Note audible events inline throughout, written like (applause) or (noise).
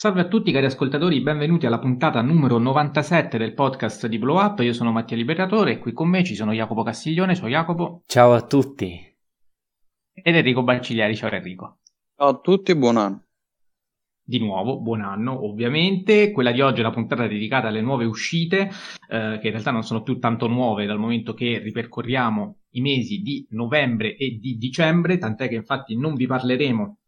Salve a tutti cari ascoltatori, benvenuti alla puntata numero 97 del podcast di Blow Up. Io sono Mattia Liberatore e qui con me ci sono Jacopo Castiglione, ciao Jacopo. Ciao a tutti. Ed Enrico Bacigliari, ciao Enrico. Ciao a tutti e buon anno. Di nuovo, buon anno ovviamente. Quella di oggi è una puntata dedicata alle nuove uscite, eh, che in realtà non sono più tanto nuove dal momento che ripercorriamo i mesi di novembre e di dicembre, tant'è che infatti non vi parleremo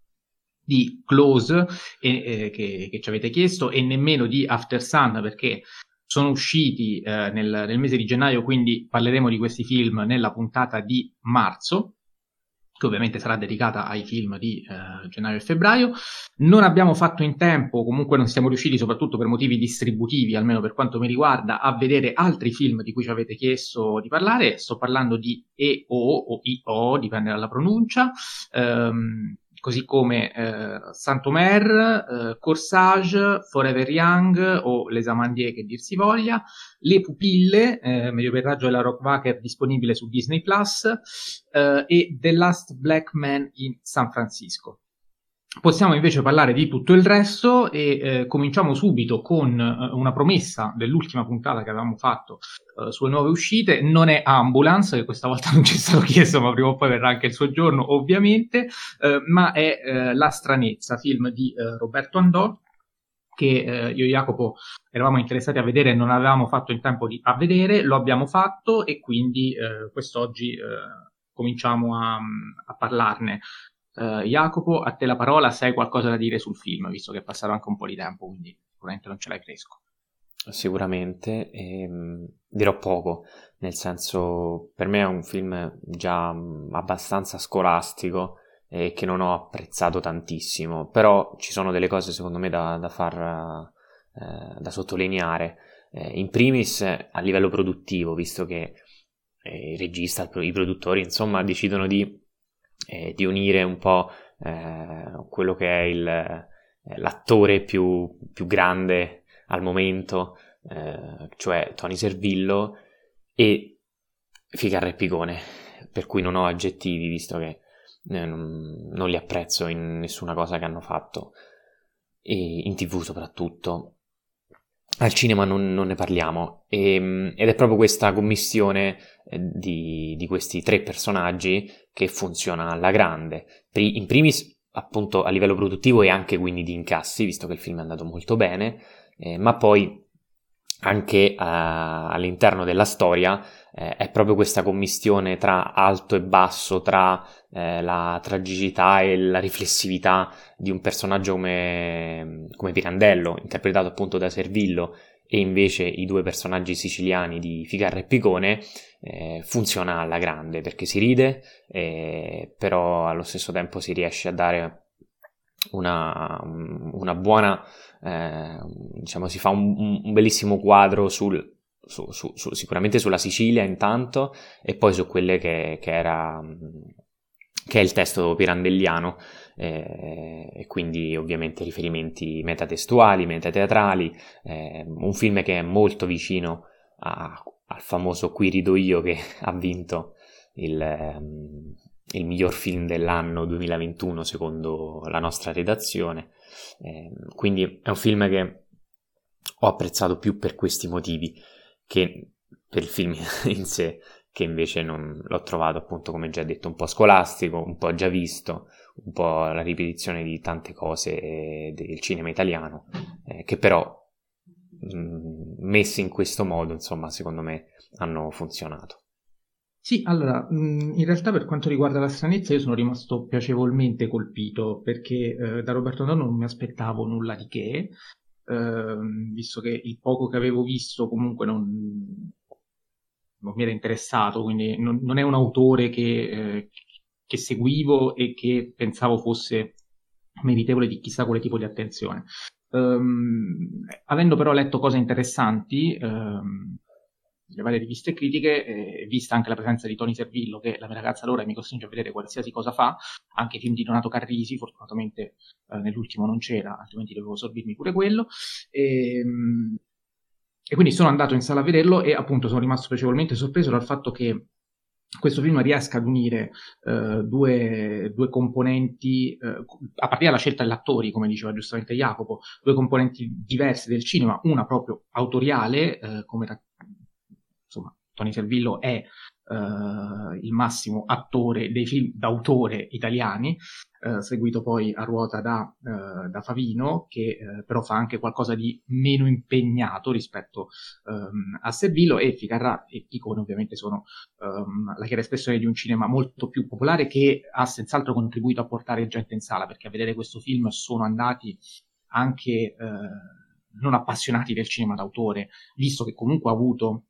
di Close e, eh, che, che, ci avete chiesto e nemmeno di After Sun perché sono usciti eh, nel, nel, mese di gennaio, quindi parleremo di questi film nella puntata di marzo che ovviamente sarà dedicata ai film di eh, gennaio e febbraio. Non abbiamo fatto in tempo, comunque non siamo riusciti, soprattutto per motivi distributivi, almeno per quanto mi riguarda, a vedere altri film di cui ci avete chiesto di parlare. Sto parlando di EO o IO, dipende dalla pronuncia. Um, così come eh, Saint-Omer, eh, Corsage, Forever Young o Les Amandier che dir si voglia, Le Pupille, eh, mediometraggio della Rockwacker disponibile su Disney Plus eh, e The Last Black Man in San Francisco. Possiamo invece parlare di tutto il resto e eh, cominciamo subito con eh, una promessa dell'ultima puntata che avevamo fatto eh, sulle nuove uscite. Non è Ambulance, che questa volta (laughs) non ci è stato chiesto, ma prima o poi verrà anche il suo giorno, ovviamente, eh, ma è eh, La stranezza, film di eh, Roberto Andò, che io e Jacopo eravamo interessati a vedere e non avevamo fatto in tempo di, a vedere, lo abbiamo fatto e quindi quest'oggi cominciamo a, a parlarne. Uh, Jacopo, a te la parola, se hai qualcosa da dire sul film, visto che è passato anche un po' di tempo, quindi sicuramente non ce l'hai fresco. Sicuramente, ehm, dirò poco, nel senso, per me è un film già mm, abbastanza scolastico e che non ho apprezzato tantissimo, però ci sono delle cose secondo me da, da far, eh, da sottolineare. Eh, in primis a livello produttivo, visto che eh, il regista, i produttori, insomma, decidono di eh, di unire un po' eh, quello che è il, eh, l'attore più, più, grande al momento, eh, cioè Tony Servillo, e Ficarra e Picone, per cui non ho aggettivi visto che eh, non li apprezzo in nessuna cosa che hanno fatto, e in tv soprattutto al cinema non, non ne parliamo e, ehm, ed è proprio questa commissione eh, di, di, questi tre personaggi che funziona alla grande. In primis appunto a livello produttivo e anche quindi di incassi, visto che il film è andato molto bene, eh, ma poi anche uh, all'interno della storia eh, è proprio questa commistione tra alto e basso, tra eh, la tragicità e la riflessività di un personaggio come, come Pirandello, interpretato appunto da Servillo, e invece i due personaggi siciliani di Ficarra e Picone, eh, funziona alla grande perché si ride, eh, però allo stesso tempo si riesce a dare una, una buona, eh, diciamo, si fa un, un bellissimo quadro sul, su, su, su, sicuramente sulla Sicilia intanto e poi su quelle che, che era che è il testo pirandelliano eh, e quindi ovviamente riferimenti metatestuali, metateatrali, eh, un film che è molto vicino a, al famoso Qui rido io che (laughs) ha vinto il, ehm, il miglior film dell'anno 2021 secondo la nostra redazione. Eh, quindi è un film che ho apprezzato più per questi motivi che per il film (laughs) in sé, che invece non l'ho trovato appunto come già detto un po' scolastico, un po' già visto, un po' la ripetizione di tante cose del cinema italiano, eh, che però mh, messe in questo modo, insomma, secondo me hanno funzionato. Sì, allora, in realtà per quanto riguarda la stranezza io sono rimasto piacevolmente colpito perché eh, da Roberto Donno non mi aspettavo nulla di che, eh, visto che il poco che avevo visto comunque non, non mi era interessato, quindi non, non è un autore che, eh, che, seguivo e che pensavo fosse meritevole di chissà quale tipo di attenzione. Um, avendo però letto cose interessanti, um, le varie riviste critiche, eh, vista anche la presenza di Tony Servillo, che la mia ragazza allora mi costringe a vedere qualsiasi cosa fa, anche i film di Donato Carrisi, fortunatamente eh, nell'ultimo non c'era, altrimenti dovevo sorbirmi pure quello. E, ehm, e quindi sono andato in sala a vederlo e appunto sono rimasto piacevolmente sorpreso dal fatto che questo film riesca ad unire uh, due, due, componenti, uh, a partire dalla scelta degli attori, come diceva giustamente Jacopo, due componenti diverse del cinema, una proprio autoriale, uh, come Tony Servillo è uh, il massimo attore dei film d'autore italiani, uh, seguito poi a ruota da, uh, da Favino, che però fa anche qualcosa di meno impegnato rispetto um, a Servillo, e Ficarra e Picone ovviamente sono um, la chiara espressione di un cinema molto più popolare che ha senz'altro contribuito a portare gente in sala, perché a vedere questo film sono andati anche non appassionati del cinema d'autore, visto che comunque ha avuto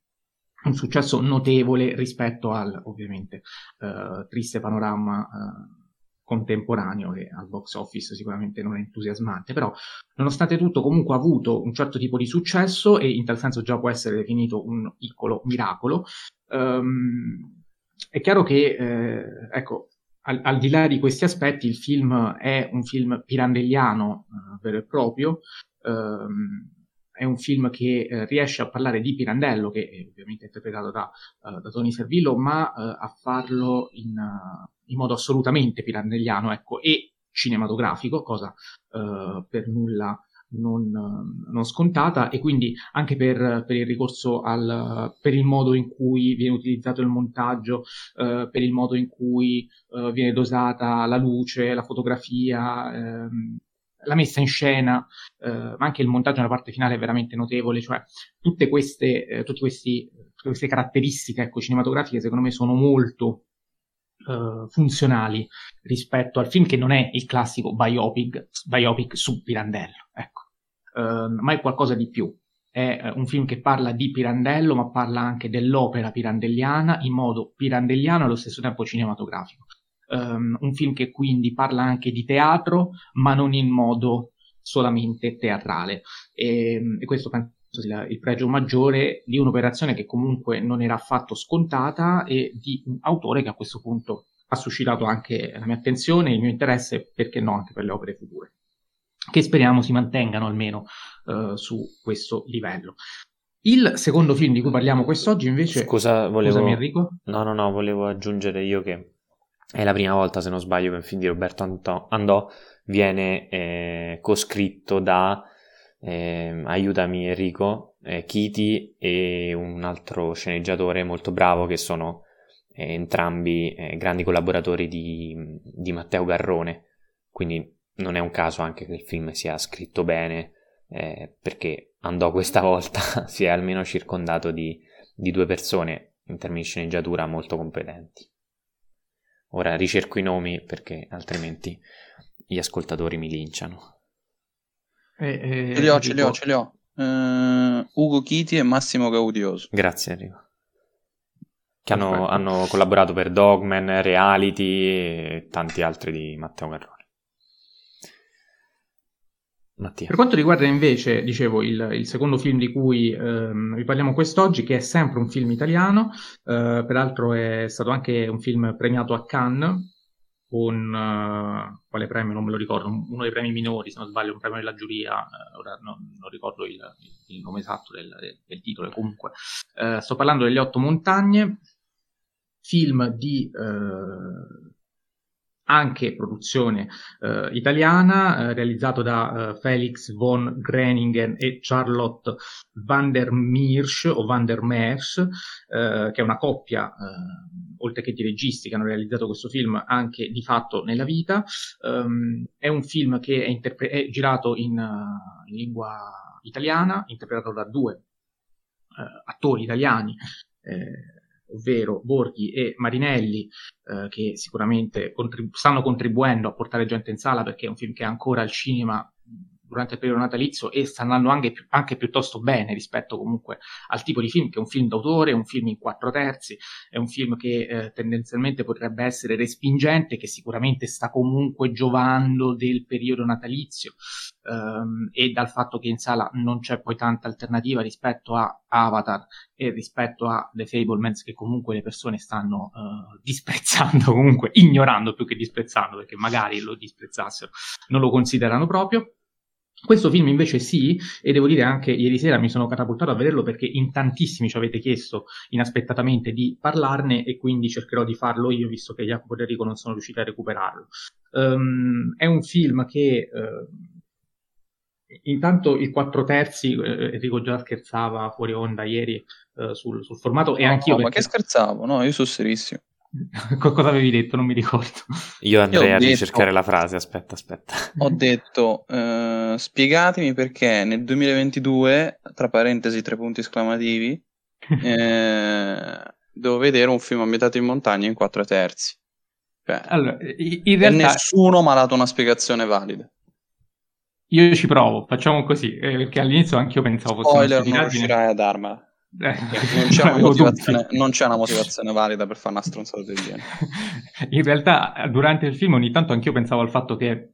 un successo notevole rispetto al, ovviamente, uh, triste panorama uh, contemporaneo che al box office sicuramente non è entusiasmante, però nonostante tutto comunque ha avuto un certo tipo di successo e in tal senso già può essere definito un piccolo miracolo. Um, è chiaro che, eh, ecco, al, al, di là di questi aspetti, il film è un film pirandelliano uh, vero e proprio. Um, è un film che eh, riesce a parlare di Pirandello, che è ovviamente interpretato da, uh, da Tony Servillo, ma uh, a farlo in, uh, in, modo assolutamente pirandelliano ecco, e cinematografico, cosa per nulla non, non, scontata, e quindi anche per, per il ricorso al, per il modo in cui viene utilizzato il montaggio, per il modo in cui viene dosata la luce, la fotografia. Ehm, la messa in scena, eh, ma anche il montaggio nella parte finale è veramente notevole, cioè tutte queste, eh, tutti questi, tutte queste caratteristiche ecco, cinematografiche secondo me sono molto eh, funzionali rispetto al film che non è il classico biopic, biopic su Pirandello, ecco. Ehm, ma è qualcosa di più. È eh, un film che parla di Pirandello, ma parla anche dell'opera pirandelliana in modo pirandelliano e allo stesso tempo cinematografico um, un film che quindi parla anche di teatro, ma non in modo solamente teatrale. E, e questo penso sia il pregio maggiore di un'operazione che comunque non era affatto scontata e di un autore che a questo punto ha suscitato anche la mia attenzione, il mio interesse, perché no, anche per le opere future, che speriamo si mantengano almeno uh, su questo livello. Il secondo film di cui parliamo quest'oggi invece... Scusa, volevo... Scusami Enrico. No, no, no, volevo aggiungere io che è la prima volta, se non sbaglio, che un film di Roberto Andò viene eh, coscritto da eh, Aiutami Enrico, eh, Chiti e un altro sceneggiatore molto bravo che sono eh, entrambi eh, grandi collaboratori di, di, Matteo Garrone. Quindi non è un caso anche che il film sia scritto bene, eh, perché Andò questa (laughs) volta si è almeno circondato di, di due persone in termini di sceneggiatura molto competenti. Ora ricerco i nomi perché altrimenti gli ascoltatori mi linciano. Eh, eh, ce li ho, ce li ho, ce li ho. Uh, Ugo Chiti e Massimo Gaudioso. Grazie Enrico. Che hanno, hanno, collaborato per Dogman, Reality e tanti altri di Matteo Garrone. Mattia. Per quanto riguarda invece, dicevo, il, il secondo film di cui ehm, vi parliamo quest'oggi, che è sempre un film italiano, eh, peraltro è stato anche un film premiato a Cannes, con uh, quale premio non me lo ricordo, uno dei premi minori, se non sbaglio, un premio della giuria, uh, ora non, non ricordo il, il, nome esatto del, del titolo, comunque. Uh, sto parlando delle Otto Montagne, film di anche produzione eh, italiana, eh, realizzato da eh, Felix von Greningen e Charlotte van der Meersch o van der Meers, eh, che è una coppia, eh, oltre che di registi che hanno realizzato questo film anche di fatto nella vita. Um, è un film che è, interpre- è girato in, uh, in, lingua italiana, interpretato da due attori italiani. Ovvero Borghi e Marinelli, eh, che sicuramente contrib- stanno contribuendo a portare gente in sala perché è un film che ancora al cinema durante il periodo natalizio e sta andando anche, anche, piuttosto bene rispetto comunque al tipo di film che è un film d'autore, un film in quattro terzi, è un film che eh, tendenzialmente potrebbe essere respingente, che sicuramente sta comunque giovando del periodo natalizio ehm, e dal fatto che in sala non c'è poi tanta alternativa rispetto a Avatar e rispetto a The Fablemans che comunque le persone stanno uh, disprezzando, comunque ignorando più che disprezzando perché magari lo disprezzassero, non lo considerano proprio. Questo film invece sì, e devo dire anche ieri sera mi sono catapultato a vederlo perché in tantissimi ci avete chiesto inaspettatamente di parlarne e quindi cercherò di farlo io visto che Jacopo e Enrico non sono riusciti a recuperarlo. Um, è un film che uh, intanto i quattro terzi, eh, Enrico già scherzava fuori onda ieri uh, sul, sul, formato e anch'io... No, perché... ma che scherzavo? No, io sono serissimo. (laughs) Cosa avevi detto? Non mi ricordo. Io andrei Io a detto, ricercare la frase, aspetta, aspetta. Ho (laughs) detto, eh, spiegatemi perché nel 2022, tra parentesi tre punti esclamativi, (laughs) eh, devo vedere un film ambientato in montagna in quattro terzi. Cioè, allora, in realtà... nessuno mi ha dato una spiegazione valida. Io ci provo, facciamo così, eh, perché all'inizio anche io pensavo fosse Spoiler, non riuscirai a darmela. Eh, non, c'è una (laughs) non c'è una motivazione valida per fare una stronzata del genere. (laughs) In realtà, durante il film, ogni tanto anch'io pensavo al fatto che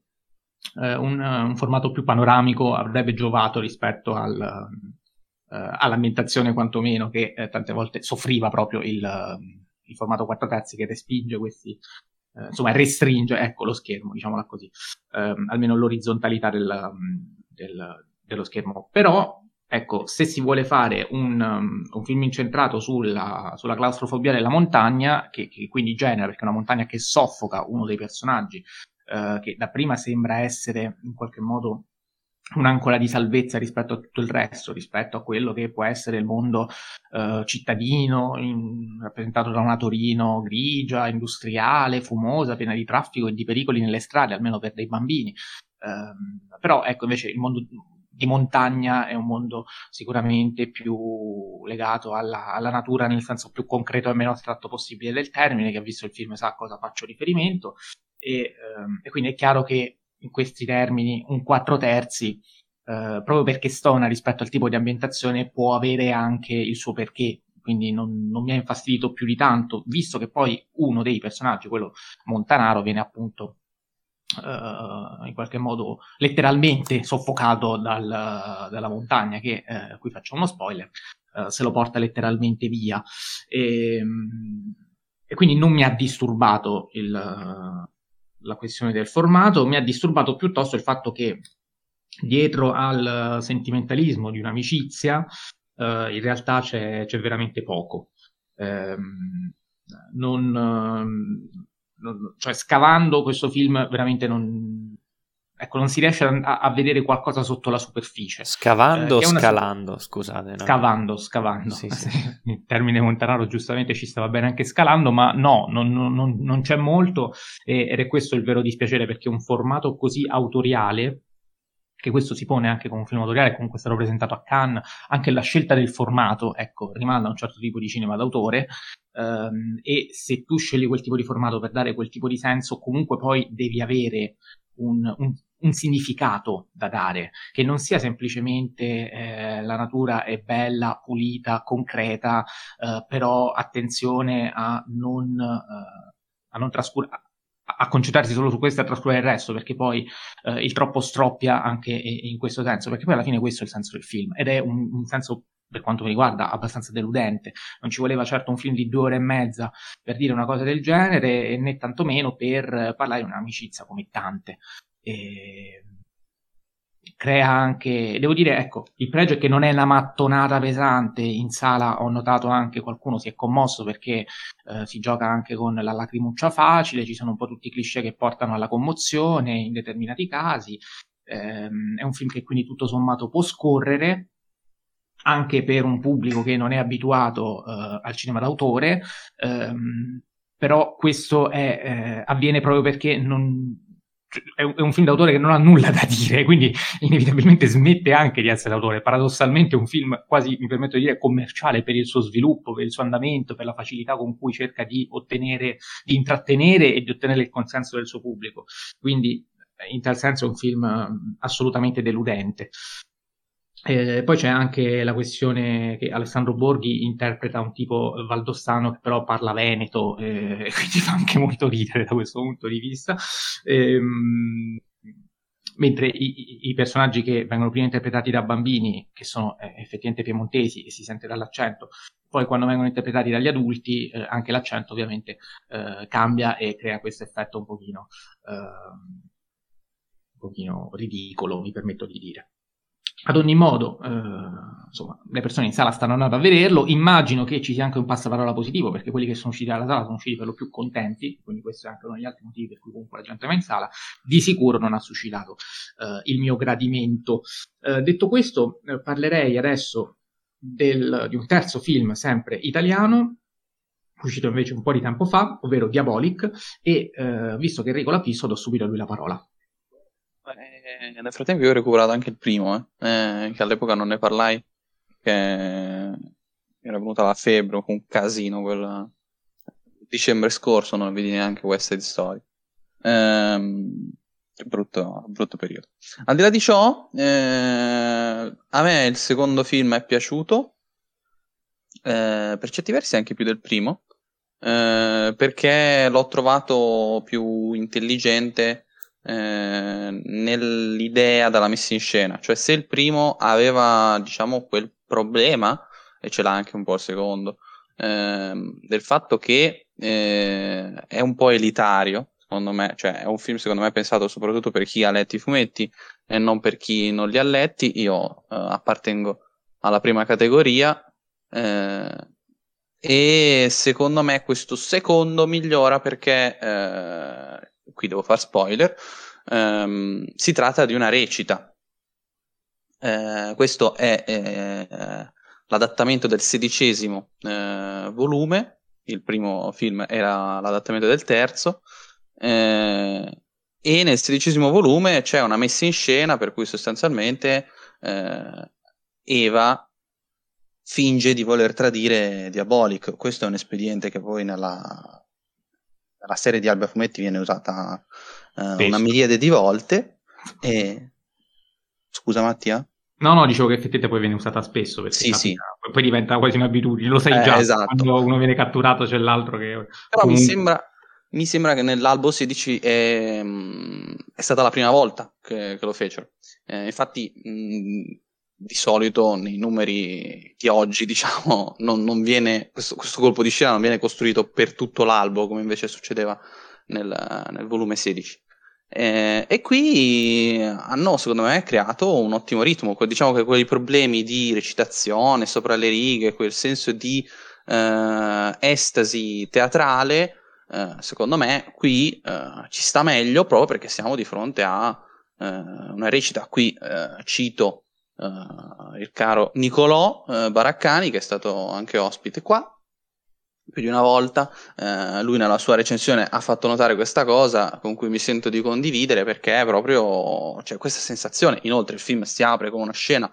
eh, un, un, formato più panoramico avrebbe giovato rispetto al, eh, all'ambientazione, quantomeno, che eh, tante volte soffriva proprio il, il formato 4 terzi che respinge questi. Eh, insomma, restringe ecco lo schermo, diciamola così, ehm, almeno l'orizzontalità del, del, dello schermo. Però Ecco, se si vuole fare un, um, un film incentrato sulla, sulla, claustrofobia della montagna, che, che, quindi genera, perché è una montagna che soffoca uno dei personaggi, eh, che dapprima sembra essere in qualche modo un'ancora di salvezza rispetto a tutto il resto, rispetto a quello che può essere il mondo eh, cittadino, in, rappresentato da una Torino grigia, industriale, fumosa, piena di traffico e di pericoli nelle strade, almeno per dei bambini. Eh, però ecco invece il mondo di montagna è un mondo sicuramente più legato alla, alla, natura nel senso più concreto e meno astratto possibile del termine, che ha visto il film sa a cosa faccio riferimento. E, ehm, e quindi è chiaro che in questi termini un 4 terzi eh, proprio perché stona rispetto al tipo di ambientazione può avere anche il suo perché. Quindi non, non mi ha infastidito più di tanto visto che poi uno dei personaggi quello Montanaro viene appunto Uh, in qualche modo letteralmente soffocato dal, dalla montagna, che uh, qui faccio uno spoiler, uh, se lo porta letteralmente via. E, ehm, e quindi non mi ha disturbato il, la questione del formato, mi ha disturbato piuttosto il fatto che dietro al sentimentalismo di un'amicizia in realtà c'è, c'è, veramente poco. Ehm, non non, cioè scavando questo film veramente non, ecco, non si riesce a, a, vedere qualcosa sotto la superficie. Scavando o eh, scalando, una... scusate. No? Scavando, scavando. Sì, sì. (laughs) Il termine Montanaro giustamente ci stava bene anche scalando, ma no, non, non, non c'è molto ed è questo il vero dispiacere perché un formato così autoriale che questo si pone anche come un film autoriale, comunque è stato presentato a Cannes, anche la scelta del formato, ecco, rimanda a un certo tipo di cinema d'autore, ehm, e se tu scegli quel tipo di formato per dare quel tipo di senso, comunque poi devi avere un, un, un significato da dare, che non sia semplicemente eh, la natura è bella, pulita, concreta, eh, però attenzione a non, eh, a non trascurare a concentrarsi solo su questo e a trascurare il resto, perché poi eh, il troppo stroppia anche in questo senso, perché poi alla fine questo è il senso del film ed è un, un senso per quanto mi riguarda abbastanza deludente. Non ci voleva certo un film di due ore e mezza per dire una cosa del genere, né tantomeno per parlare di un'amicizia come tante. E crea anche, devo dire, ecco, il pregio è che non è una mattonata pesante, in sala ho notato anche qualcuno si è commosso perché eh, si gioca anche con la lacrimuccia facile, ci sono un po' tutti i cliché che portano alla commozione in determinati casi, eh, è un film che quindi tutto sommato può scorrere, anche per un pubblico che non è abituato eh, al cinema d'autore, ehm, però questo è, eh, avviene proprio perché non, è un, è un, film d'autore che non ha nulla da dire, quindi inevitabilmente smette anche di essere autore. Paradossalmente è un film quasi, mi permetto di dire, commerciale per il suo sviluppo, per il suo andamento, per la facilità con cui cerca di ottenere, di intrattenere e di ottenere il consenso del suo pubblico. Quindi in tal senso è un film mm, assolutamente deludente. Eh, poi c'è anche la questione che Alessandro Borghi interpreta un tipo valdostano che però parla veneto, eh, (laughs) quindi fa anche molto ridere da questo punto di vista. Ehm, mentre i, i, personaggi che vengono prima interpretati da bambini, che sono eh, effettivamente piemontesi e si sente dall'accento, poi quando vengono interpretati dagli adulti, eh, anche l'accento ovviamente eh, cambia e crea questo effetto un pochino ehm, un pochino ridicolo, mi permetto di dire. Ad ogni modo, eh, insomma, le persone in sala stanno andando a vederlo. Immagino che ci sia anche un passaparola positivo, perché quelli che sono usciti dalla sala sono usciti per lo più contenti, quindi questo è anche uno degli altri motivi per cui comunque la gente va in sala. Di sicuro non ha suscitato eh, il mio gradimento. Eh, detto questo, eh, parlerei adesso del, di un terzo film, sempre italiano, uscito invece un po' di tempo fa, ovvero Diabolic, e eh, visto che Enrico l'ha visto, do subito a lui la parola. Eh, nel frattempo io ho recuperato anche il primo, eh, eh, che all'epoca non ne parlai, che era venuta la febbre, un casino quel dicembre scorso, non vedi neanche West Side Story. Ehm, brutto, brutto periodo. Al di là di ciò, eh, a me il secondo film è piaciuto, eh, per certi versi anche più del primo, eh, perché l'ho trovato più intelligente eh, nell'idea della messa in scena. Cioè, se il primo aveva, diciamo, quel problema, e ce l'ha anche un po' il secondo, eh, del fatto che eh, è un po' elitario, secondo me, cioè è un film secondo me pensato soprattutto per chi ha letto i fumetti e non per chi non li ha letti. Io eh, appartengo alla prima categoria eh, e secondo me questo secondo migliora perché eh, qui devo far spoiler, ehm, si tratta di una recita. Eh, questo è eh, l'adattamento del sedicesimo eh, volume, il primo film era l'adattamento del terzo, eh, e nel sedicesimo volume c'è una messa in scena per cui sostanzialmente eh, Eva finge di voler tradire Diabolic. Questo è un espediente che poi nella, la serie di Alba Fumetti viene usata uh, una miriade di volte. E... Scusa Mattia? No, no, dicevo che effettivamente poi viene usata spesso. Perché sì, sì. Poi diventa quasi un'abitudine, lo sai eh, già. Esatto. Quando uno viene catturato c'è l'altro che... Però comunque... mi, sembra, mi sembra che nell'albo 16 è, è stata la prima volta che, che lo fecero. Eh, infatti... Mh, di solito nei numeri di oggi, diciamo, non, non viene, questo, questo, colpo di scena non viene costruito per tutto l'albo, come invece succedeva nel, nel volume 16. Eh, e qui hanno, secondo me, creato un ottimo ritmo. Diciamo che quei problemi di recitazione sopra le righe, quel senso di eh, estasi teatrale, eh, secondo me, qui eh, ci sta meglio proprio perché siamo di fronte a eh, una recita. Qui eh, cito uh, il caro Nicolò uh, Baraccani, che è stato anche ospite qua più di una volta. Uh, lui nella sua recensione ha fatto notare questa cosa con cui mi sento di condividere perché è proprio cioè, questa sensazione. Inoltre il film si apre con una scena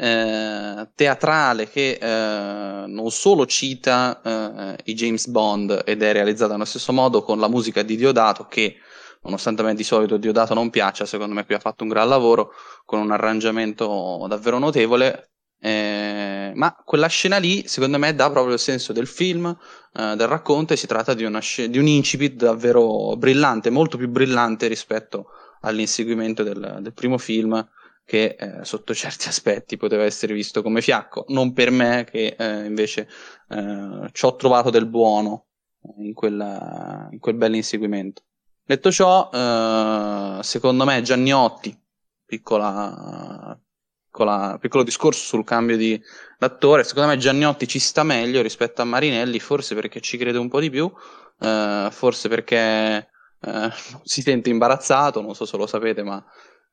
teatrale che non solo cita i James Bond ed è realizzata nello stesso modo con la musica di Diodato che nonostante a me di solito Diodato non piaccia, secondo me qui ha fatto un gran lavoro con un arrangiamento davvero notevole. Eh, ma quella scena lì, secondo me, dà proprio il senso del film, eh, del racconto, e si tratta di, sc- di, un incipit davvero brillante, molto più brillante rispetto all'inseguimento del, del primo film, che eh, sotto certi aspetti poteva essere visto come fiacco. Non per me, che eh, invece eh, ci ho trovato del buono in, quella, in quel bel inseguimento. Detto ciò, eh, secondo me Gianniotti, piccola, piccola, piccolo discorso sul cambio di attore, secondo me Gianniotti ci sta meglio rispetto a Marinelli, forse perché ci crede un po' di più, eh, forse perché eh, si sente imbarazzato, non so se lo sapete, ma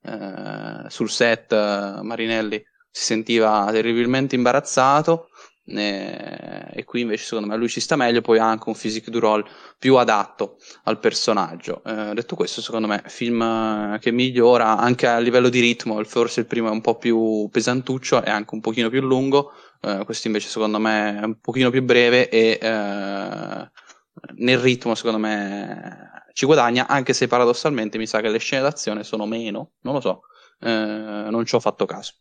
eh, sul set Marinelli si sentiva terribilmente imbarazzato e, qui invece secondo me lui ci sta meglio, poi ha anche un physique du role più adatto al personaggio. Eh, detto questo, secondo me, film eh, che migliora anche a livello di ritmo, forse il primo è un po' più pesantuccio e anche un pochino più lungo, eh, questo invece secondo me è un pochino più breve e eh, nel ritmo secondo me ci guadagna, anche se paradossalmente mi sa che le scene d'azione sono meno, non lo so, eh, non ci ho fatto caso.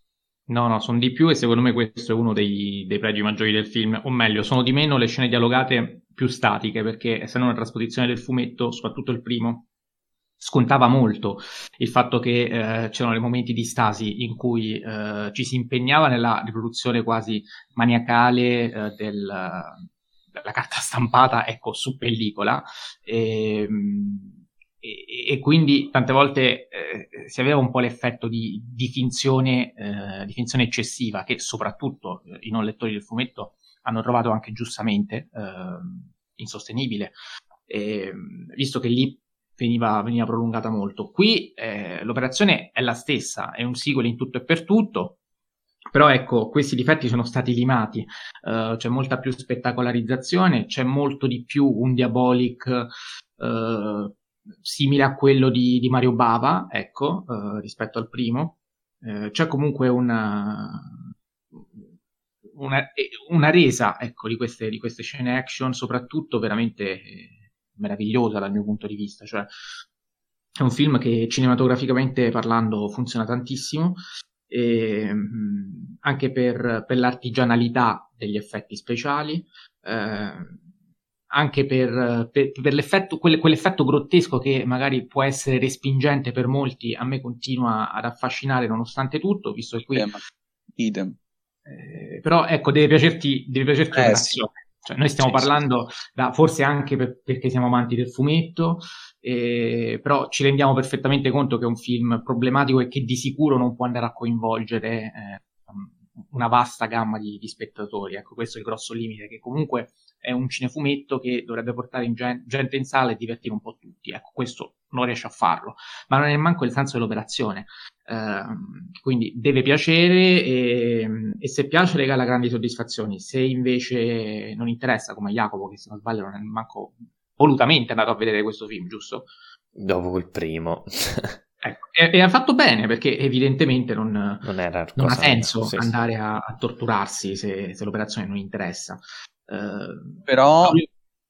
No, no, sono di più e secondo me questo è uno dei, dei, pregi maggiori del film, o meglio, sono di meno le scene dialogate più statiche, perché essendo una trasposizione del fumetto, soprattutto il primo, scontava molto il fatto che eh, c'erano dei momenti di stasi in cui eh, ci si impegnava nella riproduzione quasi maniacale eh, del, della carta stampata, ecco, su pellicola, e, ehm, e, e, quindi tante volte eh, si aveva un po' l'effetto di, di, finzione, eh, di finzione eccessiva che soprattutto i non lettori del fumetto hanno trovato anche giustamente eh, insostenibile, e, visto che lì veniva, veniva, prolungata molto. Qui eh, l'operazione è la stessa, è un sequel in tutto e per tutto, però ecco, questi difetti sono stati limati, uh, c'è molta più spettacolarizzazione, c'è molto di più un Diabolic uh, simile a quello di, di Mario Bava, ecco, uh, rispetto al primo. c'è comunque una, una, una resa ecco, di, queste, di queste scene action, soprattutto veramente meravigliosa dal mio punto di vista. Cioè, è un film che cinematograficamente parlando funziona tantissimo e, mh, anche per, per, l'artigianalità degli effetti speciali, eh, anche per, per, per l'effetto, quelle, quell'effetto grottesco che magari può essere respingente per molti, a me continua ad affascinare nonostante tutto, visto che qui... Idem. Idem. Eh, però ecco, deve piacerti, deve piacerti eh, sì. Cioè, noi stiamo sì, parlando, sì. Da, forse anche per, perché siamo amanti del fumetto, eh, però ci rendiamo perfettamente conto che è un film problematico e che di sicuro non può andare a coinvolgere eh, una vasta gamma di, di, spettatori. Ecco, questo è il grosso limite, che comunque è un cinefumetto che dovrebbe portare in gen- gente in sala e divertire un po' tutti. Ecco, questo non riesce a farlo, ma non è manco il senso dell'operazione. Eh, quindi deve piacere e, e, se piace regala grandi soddisfazioni. Se invece non interessa, come Jacopo, che se non sbaglio non è manco volutamente andato a vedere questo film, giusto? Dopo il primo. (laughs) ecco, e, e, ha fatto bene perché evidentemente non, non, non ha senso sì, andare. A, a, torturarsi se, se, l'operazione non interessa. Uh, Però.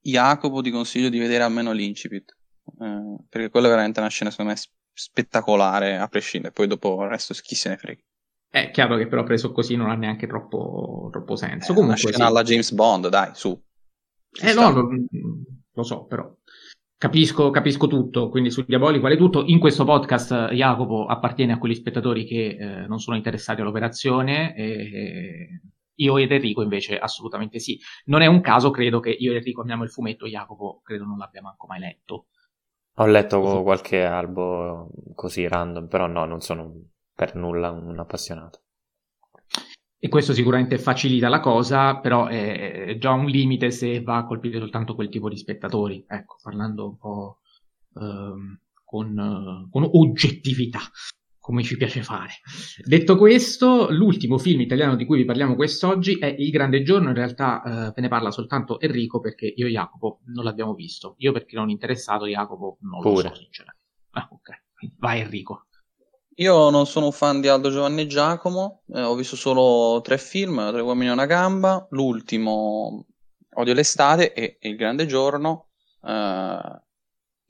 Jacopo ti consiglio di vedere almeno l'incipit, uh, perché quella è veramente una scena secondo me spettacolare a prescindere, poi dopo il resto chi se ne frega. È chiaro che però preso così non ha neanche troppo, troppo senso. Eh, Comunque, una scena sì. alla James Bond, dai, su. Eh no, no, lo so, però capisco, capisco tutto, quindi sul Diaboli vale tutto. In questo podcast Jacopo appartiene a quegli spettatori che eh, non sono interessati all'operazione e, io ed Enrico invece assolutamente sì. Non è un caso, credo che io ed Enrico amiamo il fumetto, Jacopo credo non l'abbia manco mai letto. Ho letto sì. qualche albo così random, però no, non sono per nulla un appassionato e questo sicuramente facilita la cosa, però è già un limite se va a colpire soltanto quel tipo di spettatori, ecco, parlando un po' ehm, con, con, oggettività, come ci piace fare. Detto questo, l'ultimo film italiano di cui vi parliamo quest'oggi è Il Grande Giorno, in realtà uh, ve ne parla soltanto Enrico perché io e Jacopo non l'abbiamo visto, io perché non interessato, Jacopo non Pure. lo so sinceramente. Ah, ok, vai Enrico. Io non sono un fan di Aldo Giovanni e Giacomo, eh, ho visto solo tre film, Tre uomini e una gamba, l'ultimo Odio l'estate e Il grande giorno. Eh,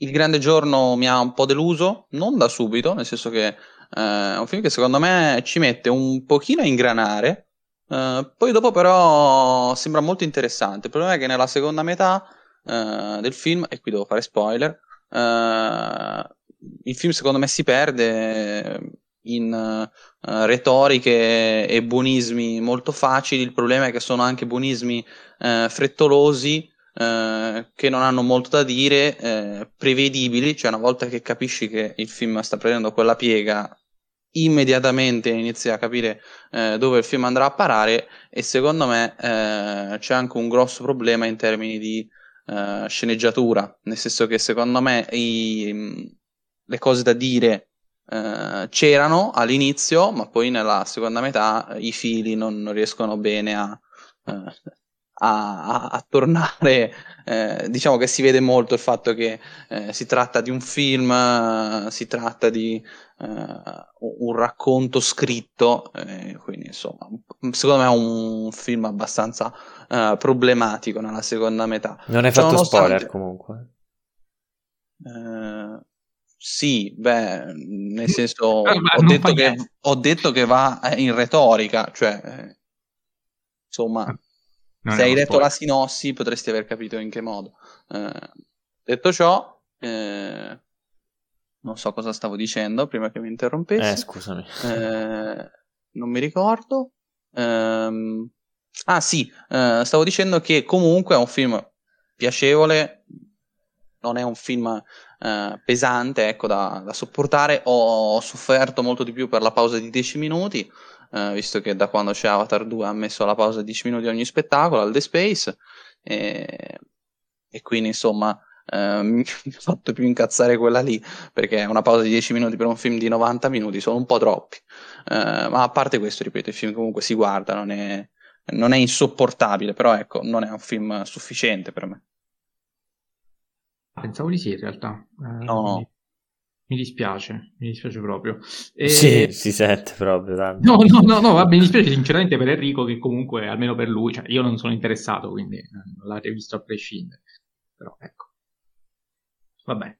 il grande giorno mi ha un po' deluso, non da subito, nel senso che eh, è un film che secondo me ci mette un pochino a ingranare, eh, poi dopo però sembra molto interessante. Il problema è che nella seconda metà eh, del film, e qui devo fare spoiler, il film secondo me si perde in uh, retoriche e buonismi molto facili, il problema è che sono anche buonismi uh, frettolosi uh, che non hanno molto da dire, prevedibili, cioè una volta che capisci che il film sta prendendo quella piega immediatamente inizi a capire dove il film andrà a parare e secondo me c'è anche un grosso problema in termini di sceneggiatura, nel senso che secondo me i, le cose da dire eh, c'erano all'inizio, ma poi nella seconda metà i fili non, non riescono bene a, eh, a, a tornare. Eh, diciamo che si vede molto il fatto che eh, si tratta di un film, si tratta di eh, un racconto scritto, eh, quindi insomma, secondo me è un film abbastanza problematico nella seconda metà. Non hai cioè, fatto nonostante... spoiler comunque. Uh, sì, beh, nel senso, (laughs) eh, ho, detto che, ho, detto che, va in retorica, cioè, eh, insomma, ah, non se hai letto spoiler. la sinossi potresti aver capito in che modo. Eh, detto ciò, eh, non so cosa stavo dicendo prima che mi interrompessi. Eh, scusami. Eh, non mi ricordo. Ehm, ah sì, stavo dicendo che comunque è un film piacevole, non è un film eh, pesante ecco, da, da, sopportare. Ho, sofferto molto di più per la pausa di 10 minuti, eh, visto che da quando c'è Avatar 2 ha messo la pausa di 10 minuti ogni spettacolo al The Space. E, e quindi insomma eh, mi (laughs) ha fatto più incazzare quella lì perché una pausa di 10 minuti per un film di 90 minuti sono un po' troppi. Eh, ma a parte questo, ripeto, il film comunque si guarda, non è, non è insopportabile, però ecco, non è un film sufficiente per me. Pensavo di sì, in realtà. Eh, no. Mi dispiace, mi dispiace proprio. E... Sì, si sente proprio. Tanto. No, no, no, no, vabbè, mi dispiace sinceramente per Enrico che comunque, almeno per lui, cioè, io non sono interessato, quindi eh, non l'avete visto a prescindere. Però ecco. Vabbè.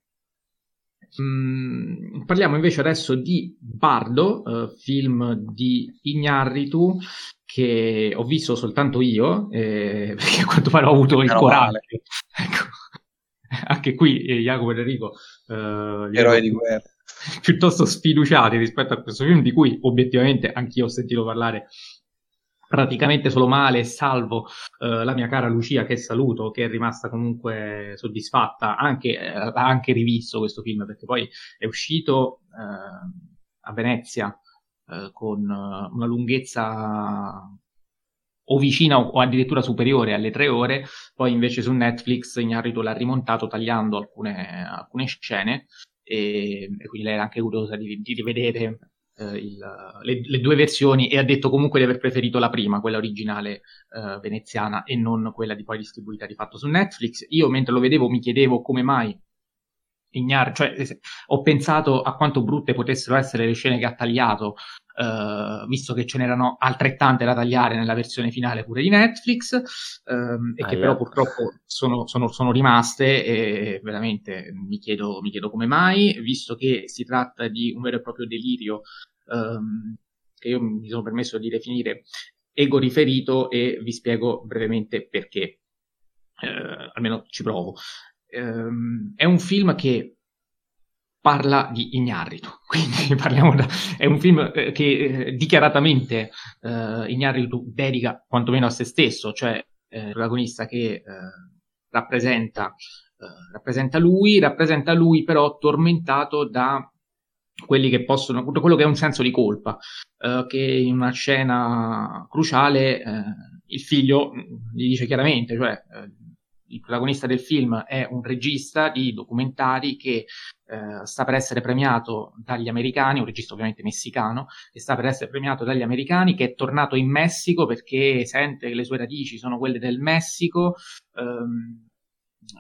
Mm, parliamo invece adesso di Bardo, uh, film di Ignarritu che ho visto soltanto io, eh, (laughs) perché a quanto pare ho avuto il coraggio. Ecco. (laughs) Anche qui eh, Jacopo e Enrico uh, eroi di guerra. (laughs) piuttosto sfiduciati rispetto a questo film di cui obiettivamente anch'io ho sentito parlare praticamente solo male, salvo eh, la mia cara Lucia che saluto, che è rimasta comunque soddisfatta, anche, eh, ha anche rivisto questo film perché poi è uscito eh, a Venezia eh, con eh, una lunghezza o vicina o addirittura superiore alle tre ore, poi invece su Netflix Ignarito l'ha rimontato tagliando alcune, alcune scene e, e, quindi lei era anche curiosa di, di rivedere eh, il, le, le, due versioni e ha detto comunque di aver preferito la prima, quella originale eh, veneziana e non quella di poi distribuita di fatto su Netflix. Io mentre lo vedevo mi chiedevo come mai Ignar, cioè ho pensato a quanto brutte potessero essere le scene che ha tagliato, eh, visto che ce n'erano altrettante da tagliare nella versione finale pure di Netflix, ehm, e ah, che yeah. però purtroppo sono, sono, sono, rimaste e veramente mi chiedo, mi chiedo, come mai, visto che si tratta di un vero e proprio delirio ehm, che io mi sono permesso di definire ego riferito e vi spiego brevemente perché. Eh, almeno ci provo ehm, è un film che parla di Ignarritu, (laughs) quindi parliamo da, è un film eh, che eh, dichiaratamente eh, Ignarritu dedica quantomeno a se stesso, cioè eh, il protagonista che eh, rappresenta, eh, rappresenta lui, rappresenta lui però tormentato da quelli che possono, quello che è un senso di colpa, eh, che in una scena cruciale il figlio gli dice chiaramente, cioè il protagonista del film è un regista di documentari che eh, sta per essere premiato dagli americani, un regista ovviamente messicano, che sta per essere premiato dagli americani, che è tornato in Messico perché sente che le sue radici sono quelle del Messico. Ehm,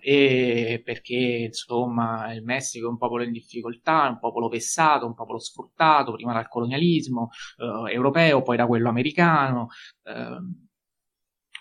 e perché insomma il Messico è un popolo in difficoltà, un popolo vessato, un popolo sfruttato prima dal colonialismo eh, europeo, poi da quello americano. Eh,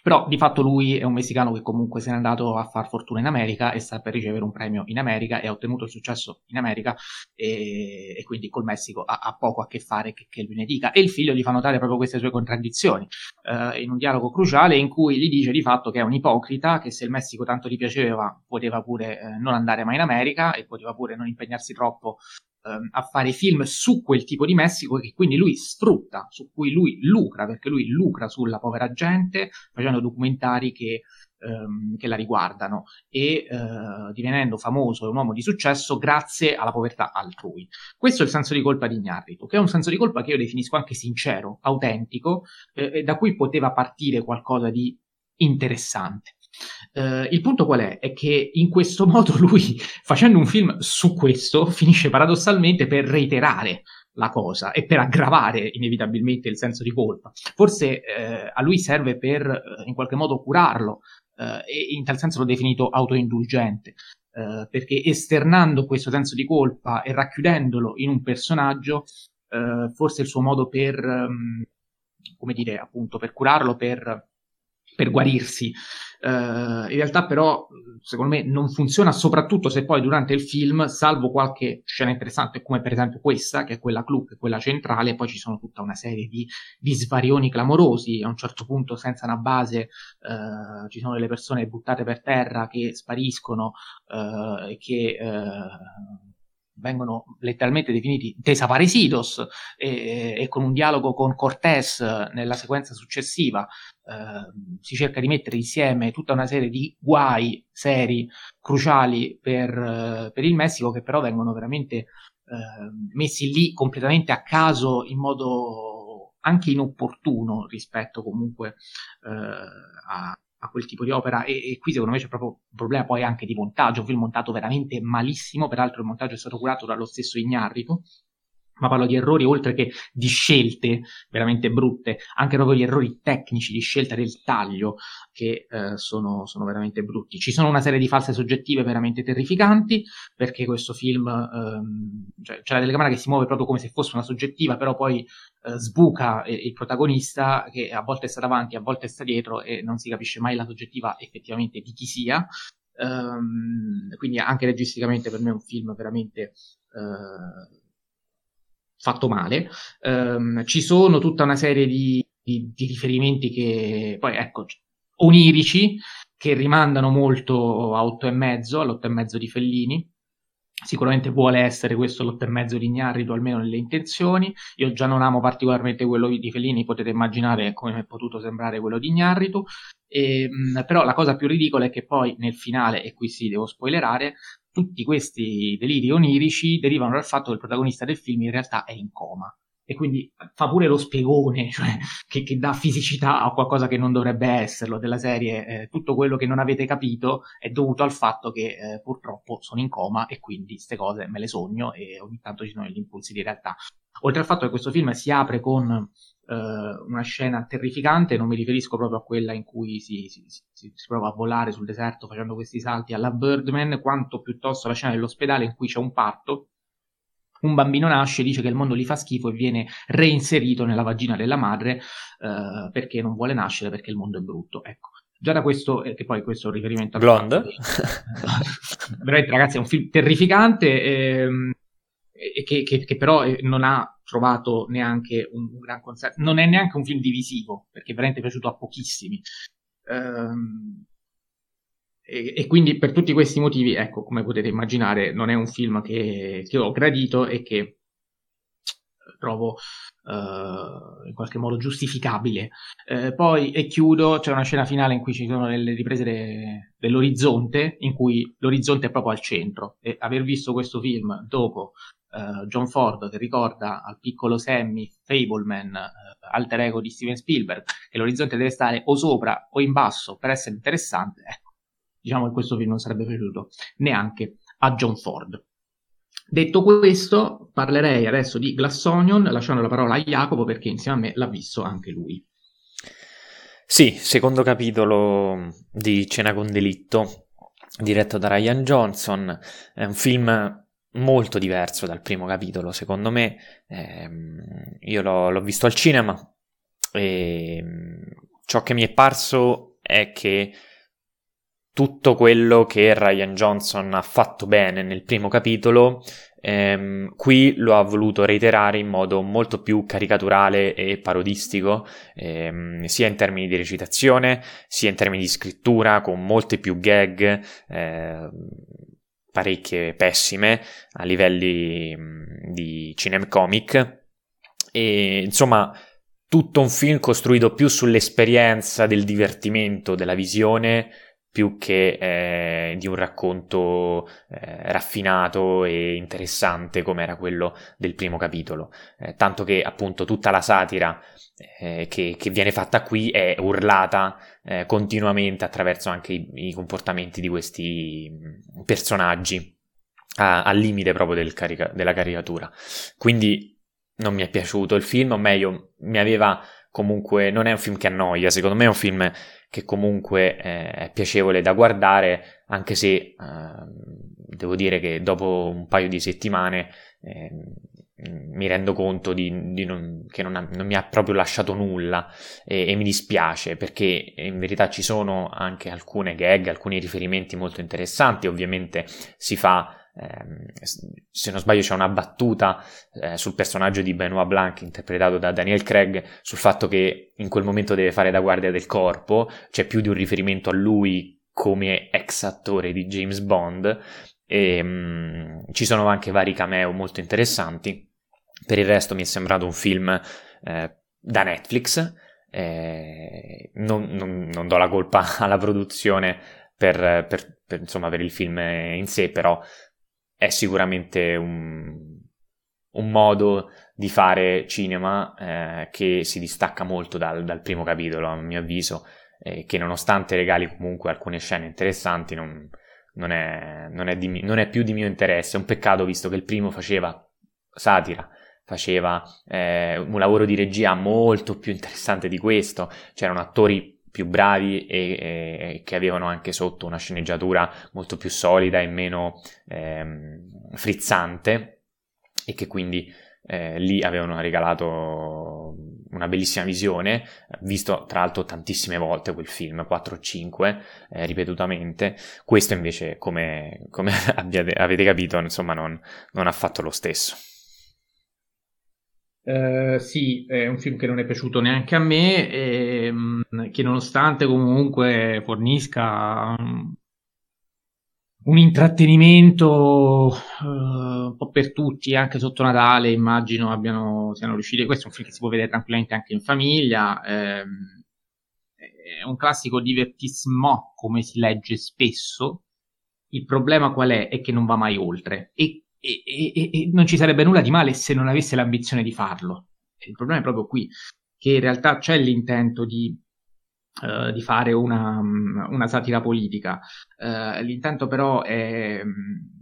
però di fatto lui è un messicano che comunque se n'è andato a far fortuna in America e sta per ricevere un premio in America e ha ottenuto il successo in America e, e quindi col Messico ha, ha, poco a che fare che, che, lui ne dica. E il figlio gli fa notare proprio queste sue contraddizioni eh, in un dialogo cruciale in cui gli dice di fatto che è un ipocrita, che se il Messico tanto gli piaceva poteva pure eh, non andare mai in America e poteva pure non impegnarsi troppo ehm, a fare film su quel tipo di Messico che quindi lui sfrutta, su cui lui lucra, perché lui lucra sulla povera gente facendo documentari che, ehm, che la riguardano e eh, divenendo famoso e un uomo di successo grazie alla povertà altrui. Questo è il senso di colpa di Ignarritu, che è un senso di colpa che io definisco anche sincero, autentico, eh, da cui poteva partire qualcosa di interessante. Uh, il punto qual è? È che in questo (laughs) modo lui, facendo un film su questo, finisce paradossalmente per reiterare la cosa e per aggravare inevitabilmente il senso di colpa. Forse uh, a lui serve per uh, in qualche modo curarlo e in tal senso l'ho definito autoindulgente. perché esternando questo senso di colpa e racchiudendolo in un personaggio, forse il suo modo per, um, come dire, appunto, per curarlo, per per guarirsi. Uh, in realtà però, secondo me, non funziona soprattutto se poi durante il film, salvo qualche scena interessante, come per esempio questa, che è quella clou, che è quella centrale, poi ci sono tutta una serie di, di svarioni clamorosi, a un certo punto senza una base uh, ci sono delle persone buttate per terra che spariscono uh, che vengono letteralmente definiti desaparecidos e, e con un dialogo con Cortés nella sequenza successiva eh, si cerca di mettere insieme tutta una serie di guai seri, cruciali per, per il Messico che però vengono veramente eh, messi lì completamente a caso in modo anche inopportuno rispetto comunque eh, a, a quel tipo di opera e, e, qui secondo me c'è proprio un problema poi anche di montaggio, un film montato veramente malissimo, peraltro il montaggio è stato curato dallo stesso Ignarritu, ma parlo di errori oltre che di scelte veramente brutte, anche proprio di errori tecnici, di scelta del taglio che eh, sono, sono, veramente brutti. Ci sono una serie di false soggettive veramente terrificanti, perché questo film, ehm, cioè, c'è la telecamera che si muove proprio come se fosse una soggettiva, però poi eh, sbuca eh, il protagonista che a volte sta davanti, a volte sta dietro e non si capisce mai la soggettiva effettivamente di chi sia. Um, quindi anche registicamente per me è un film veramente uh, fatto male. Um, ci sono tutta una serie di, di, di, riferimenti che poi ecco onirici che rimandano molto a 8 e mezzo, all'8 e mezzo di Fellini. Sicuramente vuole essere questo l'otto e mezzo di Ignarritu, almeno nelle intenzioni. Io già non amo particolarmente quello di Fellini, potete immaginare come mi è potuto sembrare quello di Ignarritu. E, mh, però la cosa più ridicola è che poi nel finale, e qui sì devo spoilerare, tutti questi deliri onirici derivano dal fatto che il protagonista del film in realtà è in coma e quindi fa pure lo spiegone, (laughs) cioè che, che, dà fisicità a qualcosa che non dovrebbe esserlo, della serie eh, tutto quello che non avete capito è dovuto al fatto che eh, purtroppo sono in coma e quindi queste cose me le sogno e ogni tanto ci sono gli impulsi di realtà. Oltre al fatto che questo film si apre con eh, una scena terrificante, non mi riferisco proprio a quella in cui si, si, si, si, prova a volare sul deserto facendo questi salti alla Birdman, quanto piuttosto la scena dell'ospedale in cui c'è un parto. Un bambino nasce, dice che il mondo gli fa schifo e viene reinserito nella vagina della madre eh, perché non vuole nascere, perché il mondo è brutto. Ecco. Già da questo, eh, che poi questo è un riferimento a Blonde. Veramente, ragazzi, è un film terrificante. Ehm, che, che, che, però eh, non ha trovato neanche un, un, gran consenso. Non è neanche un film divisivo, perché è veramente piaciuto a pochissimi. Um, e, e, quindi per tutti questi motivi, ecco, come potete immaginare, non è un film che, che ho gradito e che trovo uh, in qualche modo giustificabile. Uh, poi, e chiudo, c'è una scena finale in cui ci sono delle riprese de, dell'orizzonte, in cui l'orizzonte è proprio al centro. E aver visto questo film dopo uh, John Ford che ricorda al piccolo Sammy Fableman, uh, alter ego di Steven Spielberg, che l'orizzonte deve stare o sopra o in basso per essere interessante, ecco, diciamo che questo film non sarebbe piaciuto neanche a John Ford. Detto questo, parlerei adesso di Glass Onion, lasciando la parola a Jacopo perché insieme a me l'ha visto anche lui. Sì, secondo capitolo di Cena con delitto, diretto da Ryan Johnson, è un film molto diverso dal primo capitolo, secondo me. Eh, io l'ho, l'ho, visto al cinema e ciò che mi è parso è che tutto quello che Ryan Johnson ha fatto bene nel primo capitolo, ehm, qui lo ha voluto reiterare in modo molto più caricaturale e parodistico, ehm, sia in termini di recitazione, sia in termini di scrittura, con molte più gag. Eh, parecchie pessime a livelli di cinecomic e insomma tutto un film costruito più sull'esperienza del divertimento, della visione più che eh, di un racconto eh, raffinato e interessante come era quello del primo capitolo. Eh, tanto che appunto tutta la satira eh, che, che, viene fatta qui è urlata eh, continuamente attraverso anche i, i, comportamenti di questi mm, personaggi a, al limite proprio del carica, della caricatura. Quindi non mi è piaciuto il film, o meglio, mi aveva comunque non è un film che annoia, secondo me è un film che comunque eh, è piacevole da guardare, anche se eh, devo dire che dopo un paio di settimane eh, mi rendo conto di, di non, che non, ha, non, mi ha proprio lasciato nulla e, e, mi dispiace perché in verità ci sono anche alcune gag, alcuni riferimenti molto interessanti, ovviamente si fa Ehm, se non sbaglio c'è una battuta eh, sul personaggio di Benoit Blanc interpretato da Daniel Craig sul fatto che in quel momento deve fare da guardia del corpo, c'è più di un riferimento a lui come ex attore di James Bond e mh, ci sono anche vari cameo molto interessanti. Per il resto mi è sembrato un film eh, da Netflix, eh, non, non, non, do la colpa (laughs) alla produzione per, per, per, insomma, per il film in sé, però è sicuramente un, un modo di fare cinema eh, che si distacca molto dal, dal, primo capitolo, a mio avviso, eh, che nonostante regali comunque alcune scene interessanti, non, non, è, non, è di, non, è, più di mio interesse. È un peccato visto che il primo faceva satira, faceva eh, un lavoro di regia molto più interessante di questo, c'erano attori più bravi e, e, che avevano anche sotto una sceneggiatura molto più solida e meno ehm, frizzante e che quindi eh, lì avevano regalato una bellissima visione, visto tra l'altro tantissime volte quel film, 4 o 5, eh, ripetutamente. Questo invece, come, come (laughs) abbiate, avete capito, insomma, non, non ha fatto lo stesso. Uh, sì, è un film che non è piaciuto neanche a me, e, ehm, che nonostante comunque fornisca um, un intrattenimento uh, un po' per tutti, anche sotto Natale, immagino abbiano, siano riusciti. Questo è un film che si può vedere tranquillamente anche in famiglia. Ehm, è un classico divertissimo, come si legge spesso. Il problema qual è? È che non va mai oltre. E e, e, e, non ci sarebbe nulla di male se non avesse l'ambizione di farlo. Il problema è proprio qui, che in realtà c'è l'intento di, uh, di fare una, una, satira politica. Uh, l'intento però è,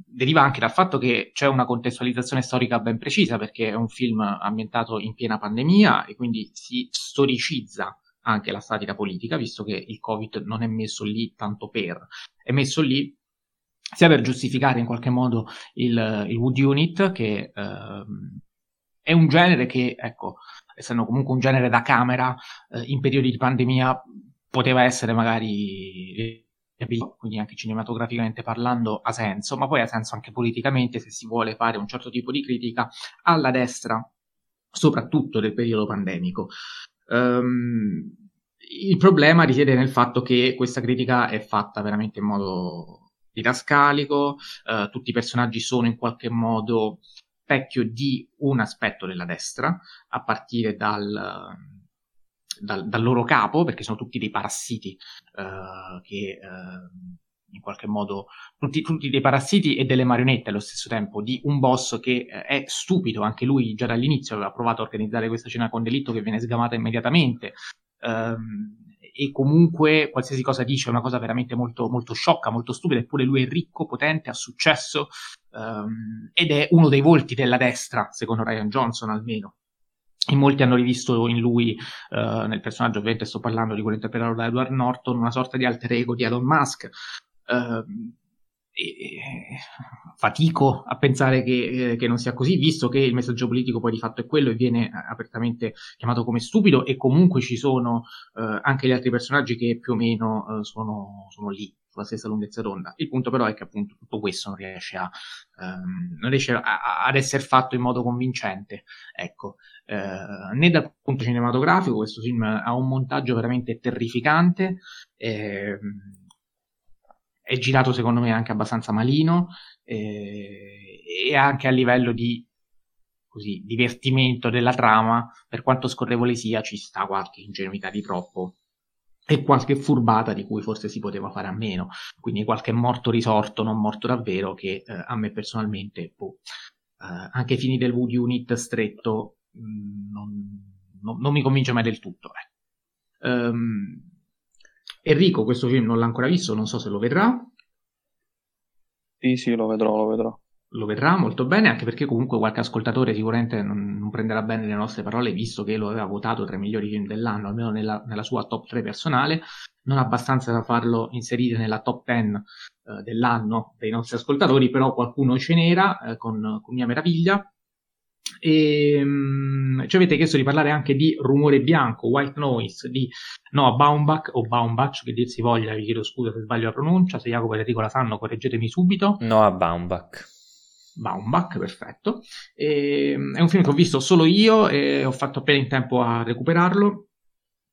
deriva anche dal fatto che c'è una contestualizzazione storica ben precisa, perché è un film ambientato in piena pandemia e quindi si storicizza anche la satira politica, visto che il Covid non è messo lì tanto per, è messo lì sia per giustificare in qualche modo il, il Wood Unit, che eh, è un genere che, ecco, essendo comunque un genere da camera, eh, in periodi di pandemia poteva essere magari quindi anche cinematograficamente parlando ha senso, ma poi ha senso anche politicamente se si vuole fare un certo tipo di critica alla destra, soprattutto del periodo pandemico. Um, il problema risiede nel fatto che questa critica è fatta veramente in modo didascalico, eh, tutti i personaggi sono in qualche modo specchio di un aspetto della destra, a partire dal, dal, dal loro capo, perché sono tutti dei parassiti eh, che eh, in qualche modo tutti, tutti, dei parassiti e delle marionette allo stesso tempo di un boss che eh, è stupido, anche lui già dall'inizio aveva provato a organizzare questa cena con delitto che viene sgamata immediatamente. Um, e comunque qualsiasi cosa dice è una cosa veramente molto, molto sciocca, molto stupida, eppure lui è ricco, potente, ha successo um, ed è uno dei volti della destra, secondo Ryan Johnson almeno. In molti hanno rivisto in lui, uh, nel personaggio, ovviamente sto parlando di quello interpretato da Edward Norton, una sorta di alter ego di Elon Musk. Uh, e, fatico a pensare che, eh, che, non sia così, visto che il messaggio politico poi di fatto è quello e viene apertamente chiamato come stupido e comunque ci sono eh, anche gli altri personaggi che più o meno eh, sono, sono, lì sulla stessa lunghezza d'onda. Il punto però è che appunto tutto questo non riesce, a, ehm, non riesce a, a, ad essere fatto in modo convincente. Ecco, eh, né dal punto cinematografico questo film ha un montaggio veramente terrificante. Eh, è girato secondo me anche abbastanza malino eh, e anche a livello di così, divertimento della trama, per quanto scorrevole sia, ci sta qualche ingenuità di troppo e qualche furbata di cui forse si poteva fare a meno, quindi qualche morto risorto, non morto davvero, che eh, a me personalmente, boh, eh, anche fini del Wood Unit stretto, mh, mm, non, non, non, mi convince mai del tutto. Eh. Um, Enrico questo film non l'ha ancora visto, non so se lo vedrà. Sì, sì, lo vedrò, lo vedrò. Lo vedrà molto bene, anche perché comunque qualche ascoltatore sicuramente non, non prenderà bene le nostre parole, visto che lo aveva votato tra i migliori film dell'anno, almeno nella, nella sua top 3 personale, non abbastanza da farlo inserire nella top 10 eh, dell'anno dei nostri ascoltatori, però qualcuno ce n'era, eh, con, con mia meraviglia, e um, ci avete chiesto di parlare anche di rumore bianco, white noise, di Noah Baumbach o Baumbach, che dir si voglia, vi chiedo scusa se sbaglio la pronuncia, se Jacopo e Enrico la sanno correggetemi subito. Noah Baumbach. Baumbach, perfetto. E, è un film che ho visto solo io e ho fatto appena in tempo a recuperarlo.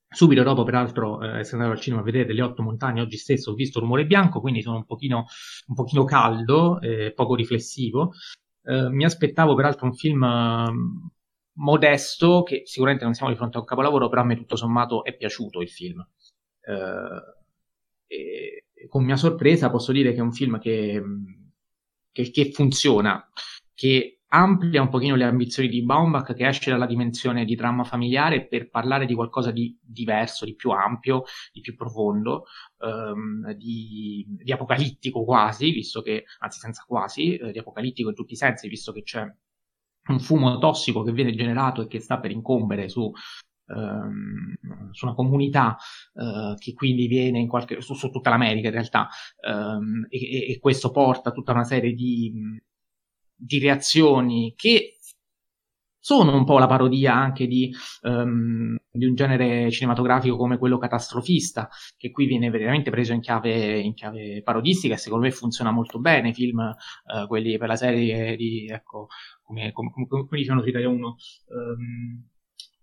Subito dopo, peraltro, eh, essendo andato al cinema a vedere delle otto montagne, oggi stesso ho visto Rumore Bianco, quindi sono un pochino, un pochino caldo, eh, poco riflessivo. Eh, mi aspettavo peraltro un film eh, modesto, che sicuramente non siamo di fronte a un capolavoro, però a me tutto sommato è piaciuto il film. Eh, con mia sorpresa posso dire che è un film che, che, che funziona, che amplia un pochino le ambizioni di Baumbach che esce dalla dimensione di dramma familiare per parlare di qualcosa di diverso, di più ampio, di più profondo, ehm, di, di, apocalittico quasi, visto che, anzi senza quasi, eh, di apocalittico in tutti i sensi, visto che c'è un fumo tossico che viene generato e che sta per incombere su, ehm, su una comunità eh, che quindi viene in qualche, su, su tutta l'America in realtà ehm, e, e, questo porta tutta una serie di di reazioni che sono un po' la parodia anche di, um, di, un genere cinematografico come quello catastrofista, che qui viene veramente preso in chiave, in chiave parodistica e secondo me funziona molto bene. I film, uh, quelli per la serie di, ecco, come, come, come, come dicevano su Italia 1, um,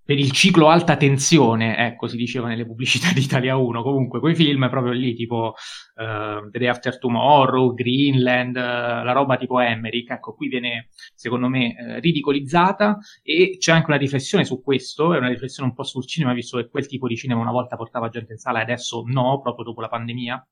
per il ciclo alta tensione, ecco, si diceva nelle pubblicità di Italia 1. Comunque, quei film proprio lì, tipo uh, The Day After Tomorrow, Greenland, uh, la roba tipo Emmerich, ecco, qui viene, secondo me, uh, ridicolizzata e c'è anche una riflessione su questo, è una riflessione un po' sul cinema, visto che quel tipo di cinema una volta portava gente in sala e adesso no, proprio dopo la pandemia.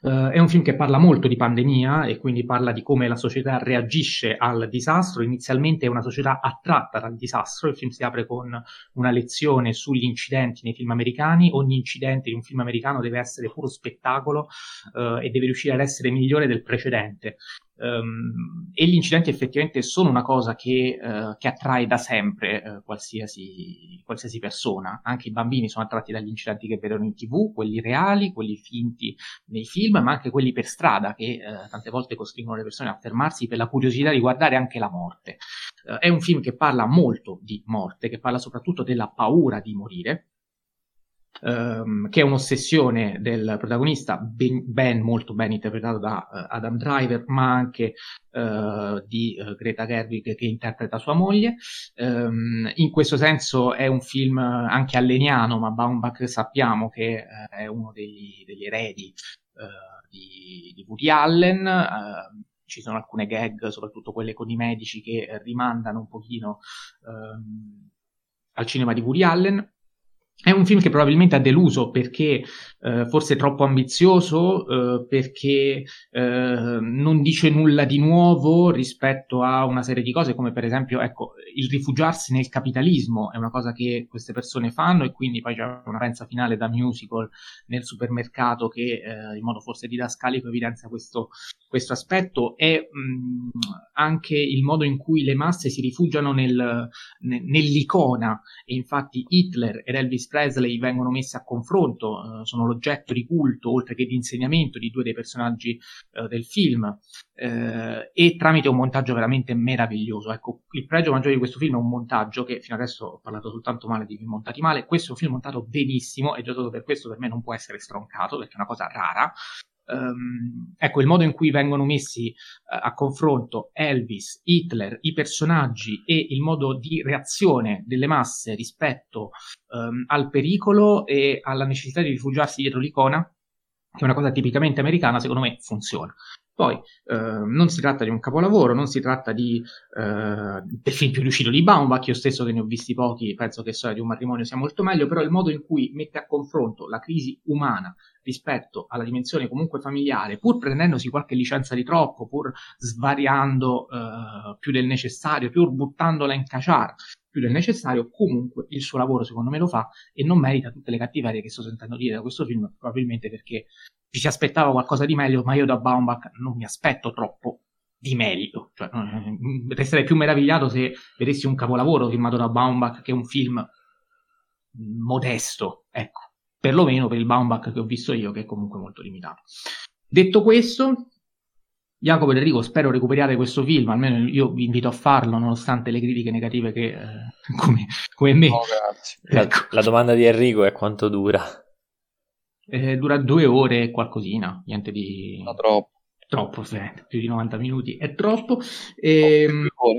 Uh, è un film che parla molto di pandemia e quindi parla di come la società reagisce al disastro. Inizialmente è una società attratta dal disastro. Il film si apre con una lezione sugli incidenti nei film americani. Ogni incidente in un film americano deve essere puro spettacolo uh, e deve riuscire ad essere migliore del precedente. Um, e gli incidenti effettivamente sono una cosa che, uh, che attrae da sempre uh, qualsiasi, qualsiasi, persona. Anche i bambini sono attratti dagli incidenti che vedono in tv, quelli reali, quelli finti nei film, ma anche quelli per strada che uh, tante volte costringono le persone a fermarsi per la curiosità di guardare anche la morte. è un film che parla molto di morte, che parla soprattutto della paura di morire Um, che è un'ossessione del protagonista, ben, ben molto ben interpretato da uh, Adam Driver, ma anche uh, di uh, Greta Gerwig che interpreta sua moglie. Um, in questo senso è un film anche alleniano, ma Baumbach sappiamo che è uno degli, degli eredi di, di, Woody Allen. Ehm, ci sono alcune gag, soprattutto quelle con i medici, che rimandano un pochino um, al cinema di Woody Allen è un film che probabilmente ha deluso perché eh, forse troppo ambizioso, eh, perché eh, non dice nulla di nuovo rispetto a una serie di cose come per esempio ecco, il rifugiarsi nel capitalismo è una cosa che queste persone fanno e quindi poi c'è una pensa finale da musical nel supermercato che eh, in modo forse didascalico evidenzia questo, questo aspetto. E mh, anche il modo in cui le masse si rifugiano nel, ne, nell'icona. E infatti Hitler ed Elvis Presley vengono messi a confronto, eh, sono l'oggetto di culto oltre che di insegnamento di due dei personaggi eh, del film eh, e tramite un montaggio veramente meraviglioso. Ecco, il pregio maggiore di questo film è un montaggio che fino adesso ho parlato soltanto male di film montati male, questo è un film montato benissimo e già solo per questo per me non può essere stroncato perché è una cosa rara. Um, ecco, il modo in cui vengono messi uh, a confronto Elvis, Hitler, i personaggi e il modo di reazione delle masse rispetto um, al pericolo e alla necessità di rifugiarsi dietro l'icona, che è una cosa tipicamente americana, secondo me funziona. Poi eh, non si tratta di un capolavoro, non si tratta di, eh, del film più riuscito di Baumbach, io stesso che ne ho visti pochi, penso che Storia di un matrimonio sia molto meglio, però il modo in cui mette a confronto la crisi umana rispetto alla dimensione comunque familiare, pur prendendosi qualche licenza di troppo, pur svariando eh, più del necessario, pur buttandola in caciara più del necessario, comunque il suo lavoro secondo me lo fa e non merita tutte le cattiverie che sto sentendo dire da questo film, probabilmente perché ci si aspettava qualcosa di meglio, ma io da Baumbach non mi aspetto troppo di meglio. Cioè, resterei più meravigliato se vedessi un capolavoro firmato da Baumbach che un film modesto, ecco, perlomeno per il Baumbach che ho visto io, che è comunque molto limitato. Detto questo, Jacopo ed Enrico, spero recuperiate questo film, almeno io vi invito a farlo, nonostante le critiche negative che, eh, come, come, me. Oh, la, ecco. la domanda di Enrico è quanto dura? Eh, dura due ore e qualcosina, niente di... No, troppo. Troppo, sì, più di 90 minuti è troppo. E... Oh,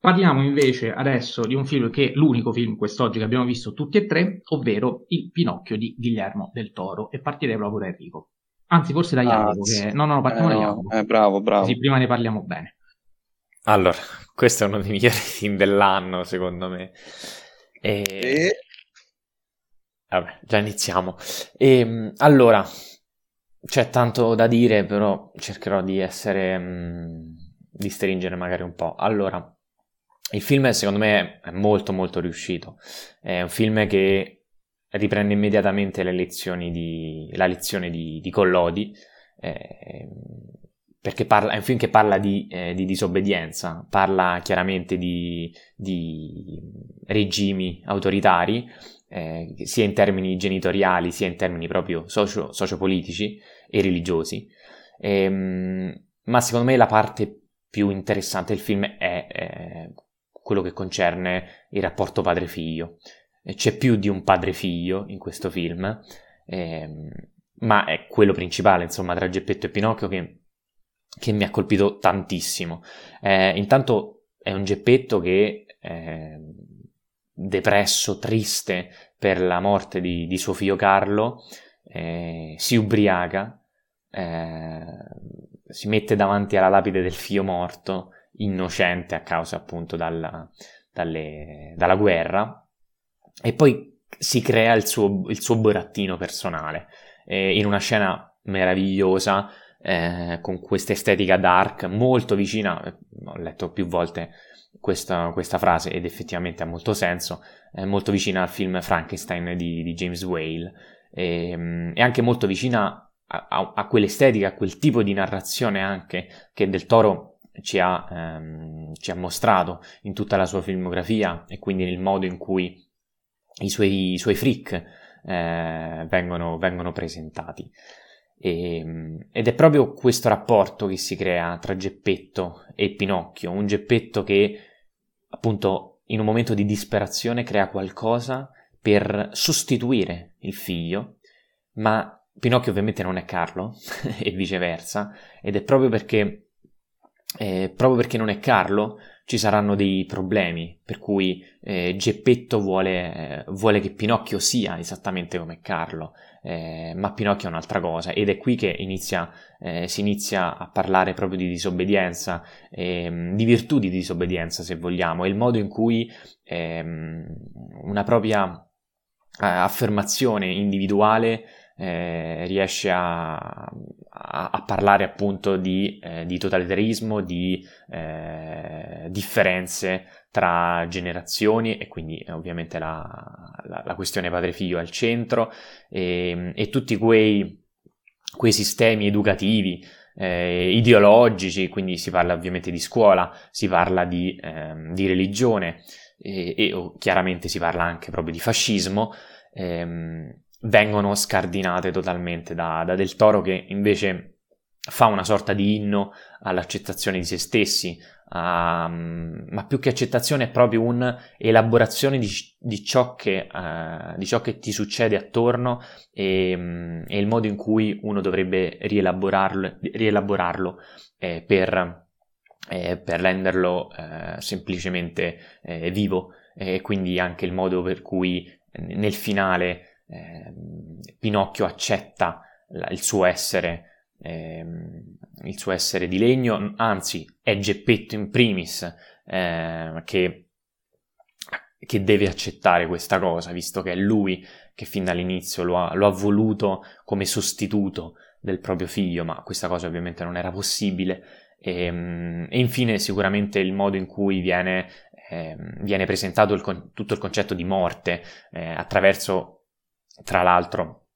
Parliamo invece adesso di un film che è l'unico film quest'oggi che abbiamo visto tutti e tre, ovvero Il Pinocchio di Guillermo del Toro. E partirei proprio da Enrico. Anzi, forse da Jacopo. Che... No, no, no, partiamo eh, da Jacopo. Eh, bravo, bravo. Così prima ne parliamo bene. Allora, questo è uno dei migliori (laughs) film dell'anno, secondo me. E... e... Vabbè, già iniziamo. E, ehm, allora, c'è tanto da dire, però cercherò di essere... Mh, di stringere magari un po'. Allora, il film secondo me è molto molto riuscito. È un film che riprende immediatamente di, la lezione di, di Collodi, eh, perché parla, è un film che parla di, eh, di disobbedienza, parla chiaramente di, regimi autoritari, eh, sia in termini genitoriali sia in termini proprio socio, sociopolitici e religiosi. Ehm, ma secondo me la parte più interessante del film è, è quello che concerne il rapporto padre-figlio. C'è più di un padre-figlio in questo film, ehm, ma è quello principale, insomma, tra Geppetto e Pinocchio che, che mi ha colpito tantissimo. Eh, intanto è un Geppetto che, eh, depresso, triste per la morte di, di suo figlio Carlo, eh, si ubriaca, eh, si mette davanti alla lapide del figlio morto innocente a causa appunto dalla, dalle, dalla guerra e poi si crea il suo, il suo burattino personale. Eh, in una scena meravigliosa eh, con questa estetica dark molto vicina, eh, ho letto più volte questa, questa, frase ed effettivamente ha molto senso, è molto vicina al film Frankenstein di, di James Whale. E, ehm, e, anche molto vicina a, a, a, quell'estetica, a quel tipo di narrazione anche che Del Toro ci ha, ehm, ci ha, mostrato in tutta la sua filmografia e quindi nel modo in cui i suoi, i suoi freak eh, vengono, vengono, presentati. E, ehm, ed è proprio questo rapporto che si crea tra Geppetto e Pinocchio, un Geppetto che appunto in un momento di disperazione crea qualcosa per sostituire il figlio, ma Pinocchio ovviamente non è Carlo (laughs) e viceversa, ed è proprio perché eh, proprio perché non è Carlo, ci saranno dei problemi, per cui eh, Geppetto vuole, eh, vuole, che Pinocchio sia esattamente come Carlo, eh, ma Pinocchio è un'altra cosa ed è qui che inizia, eh, si inizia a parlare proprio di disobbedienza, ehm, di virtù di disobbedienza se vogliamo, e il modo in cui ehm, una propria eh, affermazione individuale eh, riesce a, a, a, parlare appunto di, eh, di totalitarismo, di eh, differenze tra generazioni e quindi eh, ovviamente la, la, la questione padre-figlio al centro e, e tutti quei, quei, sistemi educativi eh, ideologici, quindi si parla ovviamente di scuola, si parla di, ehm, di religione e, e, chiaramente si parla anche proprio di fascismo. Ehm, vengono scardinate totalmente da, da Del Toro che invece fa una sorta di inno all'accettazione di se stessi, a, ma più che accettazione è proprio un'elaborazione di, di, ciò che, uh, di ciò che ti succede attorno e, e, il modo in cui uno dovrebbe rielaborarlo, rielaborarlo eh, per, eh, per, renderlo eh, semplicemente eh, vivo. E quindi anche il modo per cui nel finale eh, Pinocchio accetta il suo essere, eh, il suo essere di legno, anzi è Geppetto in primis eh, che, che, deve accettare questa cosa, visto che è lui che fin dall'inizio lo ha, lo ha voluto come sostituto del proprio figlio, ma questa cosa ovviamente non era possibile. E, ehm, e infine sicuramente il modo in cui viene, eh, viene presentato il, tutto il concetto di morte eh, attraverso tra l'altro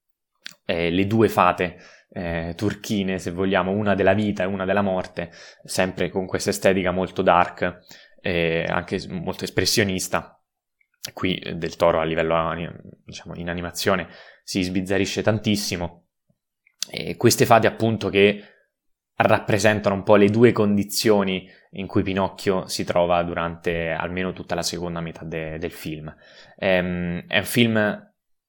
eh, le due fate eh, turchine, se vogliamo, una della vita e una della morte, sempre con questa estetica molto dark e anche molto espressionista. Qui eh, del toro a livello diciamo, in animazione si sbizzarisce tantissimo. E queste fate appunto che rappresentano un po' le due condizioni in cui Pinocchio si trova durante almeno tutta la seconda metà de- del film. Ehm, è un film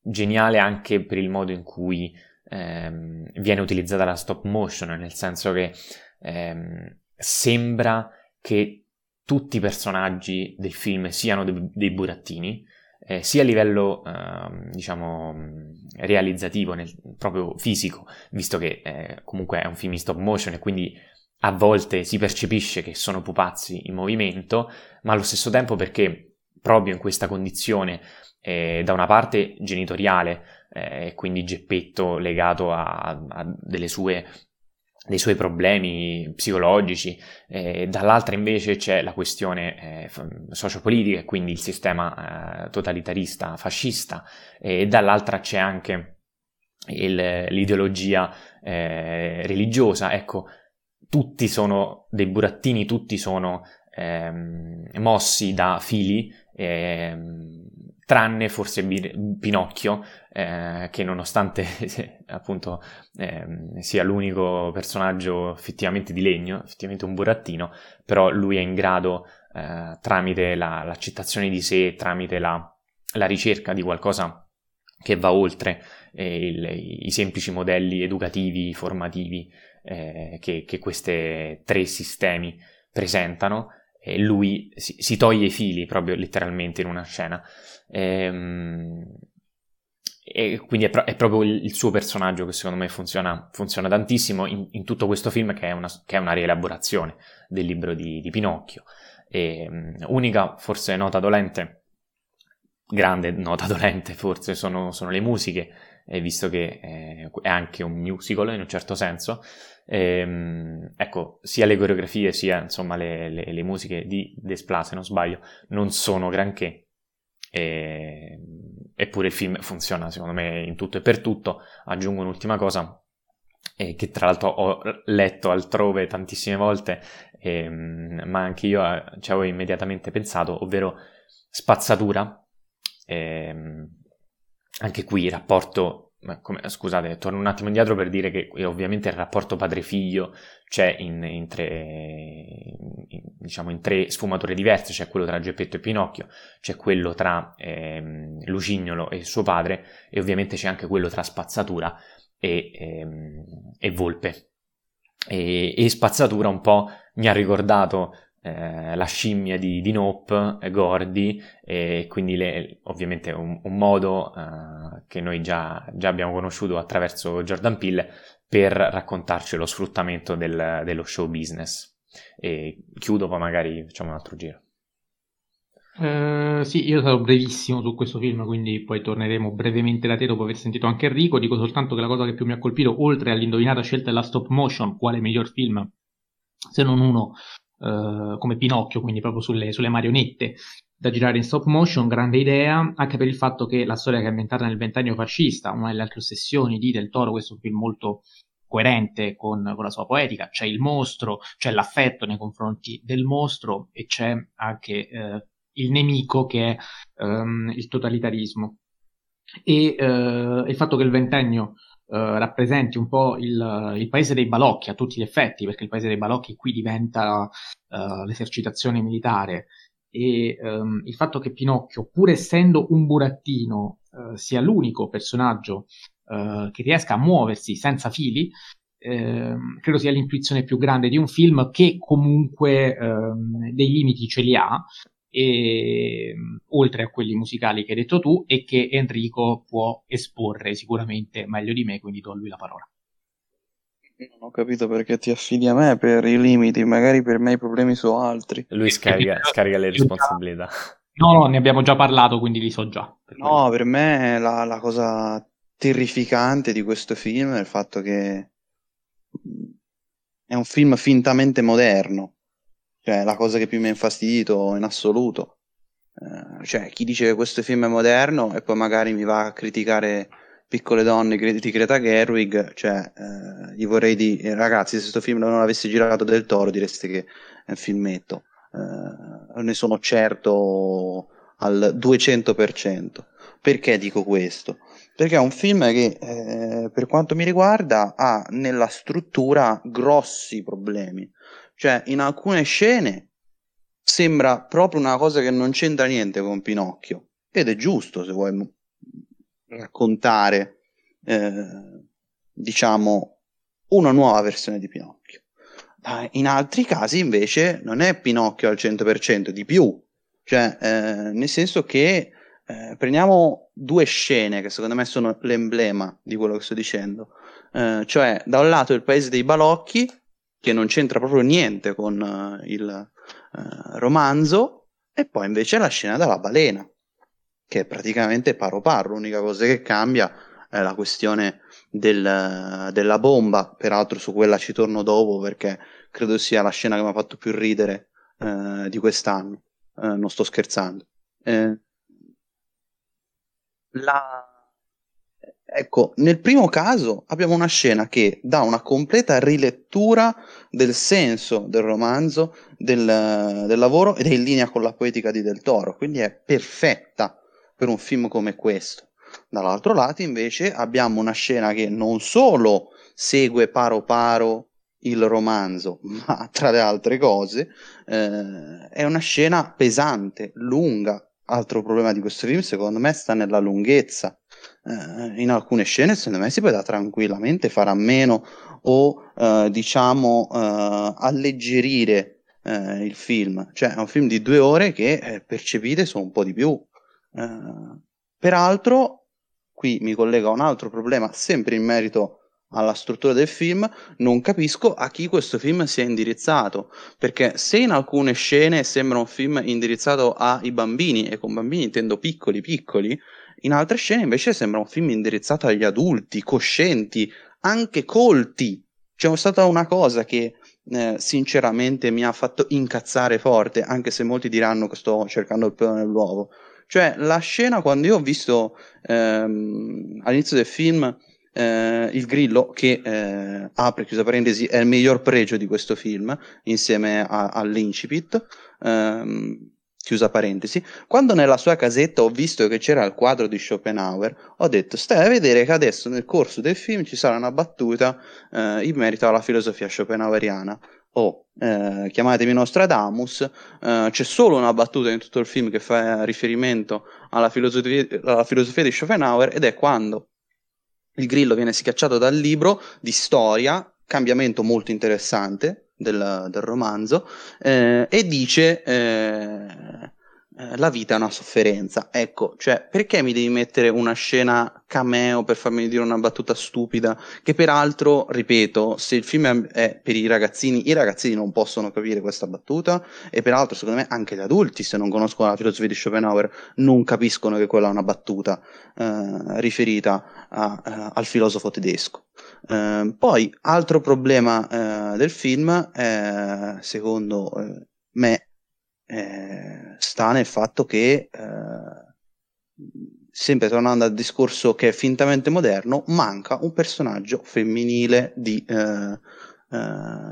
geniale anche per il modo in cui ehm, viene utilizzata la stop motion, nel senso che ehm, sembra che tutti i personaggi del film siano dei, dei burattini, eh, sia a livello, eh, diciamo, realizzativo, nel, proprio fisico, visto che eh, comunque è un film in stop motion e quindi a volte si percepisce che sono pupazzi in movimento, ma allo stesso tempo perché proprio in questa condizione, eh, da una parte genitoriale, eh, quindi Geppetto legato a, a sue dei suoi problemi psicologici, eh, dall'altra invece c'è la questione eh, sociopolitica, quindi il sistema eh, totalitarista fascista, e dall'altra c'è anche il, l'ideologia eh, religiosa. Ecco, tutti sono dei burattini, tutti sono ehm, mossi da fili, ehm, tranne forse Pinocchio, eh, che nonostante (laughs) appunto eh, sia l'unico personaggio effettivamente di legno, effettivamente un burattino, però lui è in grado, eh, tramite la, l'accettazione di sé, tramite la, la, ricerca di qualcosa che va oltre eh, il, i semplici modelli educativi, formativi eh, che, che questi tre sistemi presentano, e lui si, si, toglie i fili proprio letteralmente in una scena. Ehm, e quindi è, pro- è proprio il, il, suo personaggio che secondo me funziona, funziona tantissimo in, in, tutto questo film che è una, che è una rielaborazione del libro di, di Pinocchio. E, um, unica forse nota dolente, grande nota dolente forse, sono, sono le musiche, eh, visto che eh, è anche un musical in un certo senso. E, um, ecco, sia le coreografie sia insomma le, le, le musiche di Desplat, se non sbaglio, non sono granché, e, eppure il film funziona secondo me in tutto e per tutto. Aggiungo un'ultima cosa eh, che tra l'altro ho letto altrove tantissime volte, eh, ma anche io eh, ci avevo immediatamente pensato, ovvero spazzatura. Eh, anche qui il rapporto come, scusate, torno un attimo indietro per dire che ovviamente il rapporto padre-figlio c'è in, in, tre, in, diciamo in tre sfumature diverse, c'è quello tra Geppetto e Pinocchio, c'è quello tra ehm, Lucignolo e suo padre e ovviamente c'è anche quello tra Spazzatura e, ehm, e Volpe. E, e Spazzatura un po' mi ha ricordato eh, la scimmia di, di Nope, eh, Gordy, e quindi le, ovviamente un, un modo eh, che noi già, già, abbiamo conosciuto attraverso Jordan Peele per raccontarci lo sfruttamento del, dello show business. E chiudo, poi magari facciamo un altro giro. Uh, sì, io sarò brevissimo su questo film, quindi poi torneremo brevemente da te dopo aver sentito anche Enrico. Dico soltanto che la cosa che più mi ha colpito, oltre all'indovinata scelta della stop motion, quale miglior film se non uno eh, come Pinocchio, quindi proprio sulle, sulle, marionette da girare in stop motion, grande idea, anche per il fatto che la storia che è ambientata nel ventennio fascista, una delle altre ossessioni di Del Toro, questo film molto coerente con, con, la sua poetica, c'è il mostro, c'è l'affetto nei confronti del mostro e c'è anche eh, il nemico che è ehm, il totalitarismo. E eh, il fatto che il ventennio Uh, rappresenti un po' il, il, paese dei balocchi a tutti gli effetti, perché il paese dei balocchi qui diventa uh, l'esercitazione militare. E um, il fatto che Pinocchio, pur essendo un burattino, uh, sia l'unico personaggio che riesca a muoversi senza fili, ehm, credo sia l'intuizione più grande di un film che comunque ehm, dei limiti ce li ha e, oltre a quelli musicali che hai detto tu e che Enrico può esporre sicuramente meglio di me, quindi do a lui la parola. Non ho capito perché ti affidi a me per i limiti, magari per me i problemi sono altri. Lui scarica, (laughs) scarica le responsabilità. No, no, ne abbiamo già parlato, quindi li so già. Per no, quello. per me la, la cosa terrificante di questo film è il fatto che è un film fintamente moderno cioè, la cosa che più mi ha infastidito in assoluto. Eh, cioè, chi dice che questo film è moderno e poi magari mi va a criticare Piccole donne di Greta Gerwig, cioè, eh, gli vorrei dire, ragazzi, se questo film non l'avesse girato del Toro, direste che è un filmetto. Eh, ne sono certo al 200%. Perché dico questo? Perché è un film che, eh, per quanto mi riguarda, ha nella struttura grossi problemi. Cioè, in alcune scene sembra proprio una cosa che non c'entra niente con Pinocchio. Ed è giusto se vuoi raccontare, eh, diciamo, una nuova versione di Pinocchio. in altri casi invece non è Pinocchio al 100%, di più. Cioè, eh, nel senso che eh, prendiamo due scene che secondo me sono l'emblema di quello che sto dicendo. Eh, cioè, da un lato il paese dei balocchi, che non c'entra proprio niente con uh, il uh, romanzo, e poi invece la scena della balena, che è praticamente paro paro. L'unica cosa che cambia è la questione del, della bomba. Peraltro, su quella ci torno dopo perché credo sia la scena che mi ha fatto più ridere uh, di quest'anno. non sto scherzando. la Ecco, nel primo caso abbiamo una scena che dà una completa rilettura del senso del romanzo, del, del, lavoro ed è in linea con la poetica di Del Toro, quindi è perfetta per un film come questo. Dall'altro lato invece abbiamo una scena che non solo segue paro paro il romanzo, (laughs) ma tra le altre cose eh, è una scena pesante, lunga. Altro problema di questo film secondo me sta nella lunghezza eh, in alcune scene secondo me si poteva tranquillamente fare a meno o eh, diciamo eh, alleggerire eh, il film. Cioè è un film di due ore che eh, percepite sono un po' di più. Peraltro qui mi collego a un altro problema sempre in merito alla struttura del film, non capisco a chi questo film sia indirizzato, perché se in alcune scene sembra un film indirizzato ai bambini, e con bambini intendo piccoli piccoli, in altre scene invece sembra un film indirizzato agli adulti, coscienti, anche colti. C'è stata una cosa che eh, sinceramente mi ha fatto incazzare forte, anche se molti diranno che sto cercando il pelo nell'uovo. Cioè, la scena quando io ho visto ehm, all'inizio del film eh, il grillo, che eh, apre, chiusa parentesi, è il miglior pregio di questo film, insieme all'incipit. Ehm, chiusa parentesi, quando nella sua casetta ho visto che c'era il quadro di Schopenhauer, ho detto stai a vedere che adesso nel corso del film ci sarà una battuta eh, in merito alla filosofia schopenhaueriana. O oh, eh, chiamatemi Nostradamus, eh, c'è solo una battuta in tutto il film che fa riferimento alla filosofia, alla filosofia di Schopenhauer ed è quando il grillo viene schiacciato dal libro di storia, cambiamento molto interessante, del, del romanzo, eh, e dice eh, la vita è una sofferenza. Ecco, cioè, perché mi devi mettere una scena cameo per farmi dire una battuta stupida? Che peraltro, ripeto, se il film è per i ragazzini, i ragazzini non possono capire questa battuta, e peraltro, secondo me, anche gli adulti, se non conoscono la filosofia di Schopenhauer, non capiscono che quella è una battuta eh, riferita a, a, eh, al filosofo tedesco. Eh, poi, altro problema eh, del film, eh, secondo eh, me, eh, sta nel fatto che, sempre tornando al discorso che è fintamente moderno, manca un personaggio femminile di,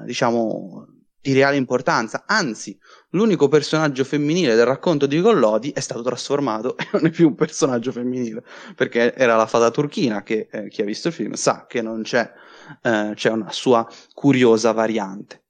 diciamo, di reale importanza. Anzi, l'unico personaggio femminile del racconto di Gollodi è stato trasformato e non è più un personaggio femminile, perché era la fata turchina che eh, chi ha visto il film sa che non c'è, eh, c'è una sua curiosa variante.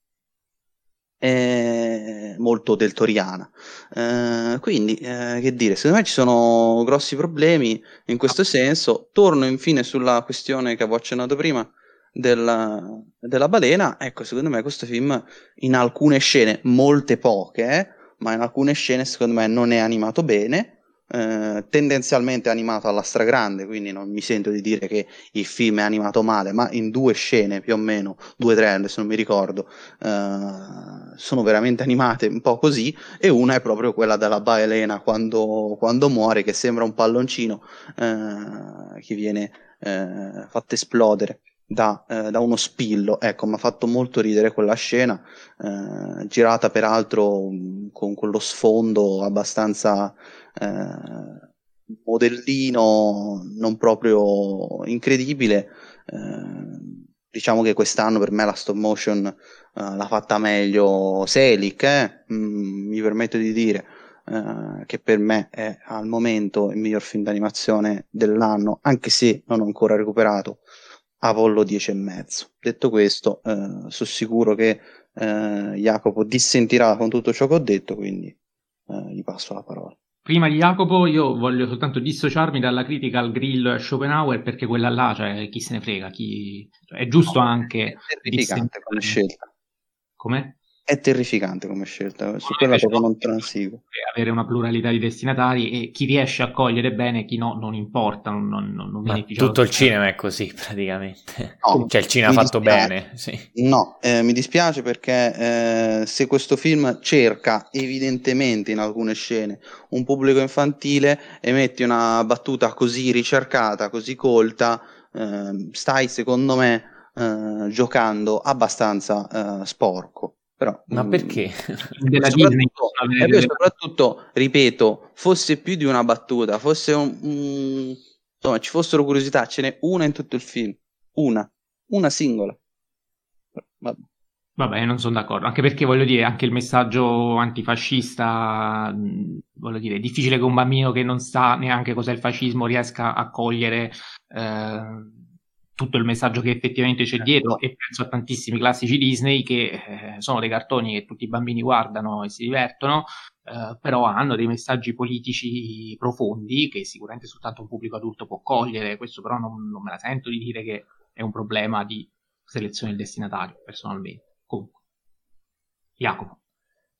È molto deltoriana eh, quindi eh, che dire secondo me ci sono grossi problemi in questo senso. Torno infine sulla questione che avevo accennato prima della, della balena, ecco, secondo me questo film in alcune scene, molte poche, eh, ma in alcune scene secondo me non è animato bene, eh, tendenzialmente animato alla stragrande, quindi non mi sento di dire che il film è animato male, ma in due scene più o meno, due o tre, adesso non mi ricordo, eh, sono veramente animate un po' così, e una è proprio quella della balena quando, quando muore, che sembra un palloncino eh, che viene eh, fatto esplodere da, eh, da, uno spillo. Ecco, mi ha fatto molto ridere quella scena, eh, girata peraltro con quello sfondo abbastanza eh, modellino, non proprio incredibile. Eh, diciamo che quest'anno per me la stop motion eh, l'ha fatta meglio Selic, eh, mm, mi permetto di dire. Uh, che per me è al momento il miglior film d'animazione dell'anno, anche se non ho ancora recuperato Apollo 10 e mezzo. Detto questo, eh, sono sicuro che eh, Jacopo dissentirà con tutto ciò che ho detto, quindi eh, gli passo la parola. Prima di Jacopo, io voglio soltanto dissociarmi dalla critica al grill a Schopenhauer perché quella là, cioè, chi se ne frega, chi... Cioè, è giusto no, anche... È terrificante come scelta. Come? È terrificante come scelta, su quella proprio non transigo. Avere una pluralità di destinatari e chi riesce a cogliere bene, chi no, non importa, non, non, non beneficia. Tutto il cinema è così (laughs) praticamente. No, cioè il cinema fatto dispiace. bene. Sì. No, eh, mi dispiace perché eh, se questo film cerca evidentemente in alcune scene un pubblico infantile e metti una battuta così ricercata, così colta, eh, stai secondo me eh, giocando abbastanza eh, sporco. Però, Ma mm, perché? Della soprattutto, Disney, soprattutto, ripeto, fosse più di una battuta, fosse un, un, insomma, ci fossero curiosità, ce n'è una in tutto il film, una, una singola. Vabbè. Vabbè, non sono d'accordo, anche perché voglio dire, anche il messaggio antifascista, voglio dire, è difficile che un bambino che non sa neanche cos'è il fascismo riesca a cogliere eh, tutto il messaggio che effettivamente c'è certo. dietro e penso a tantissimi classici Disney che eh, sono dei cartoni che tutti i bambini guardano e si divertono, eh, però hanno dei messaggi politici profondi che sicuramente soltanto un pubblico adulto può cogliere, questo però non, non me la sento di dire che è un problema di selezione del destinatario, personalmente. Comunque, Jacopo.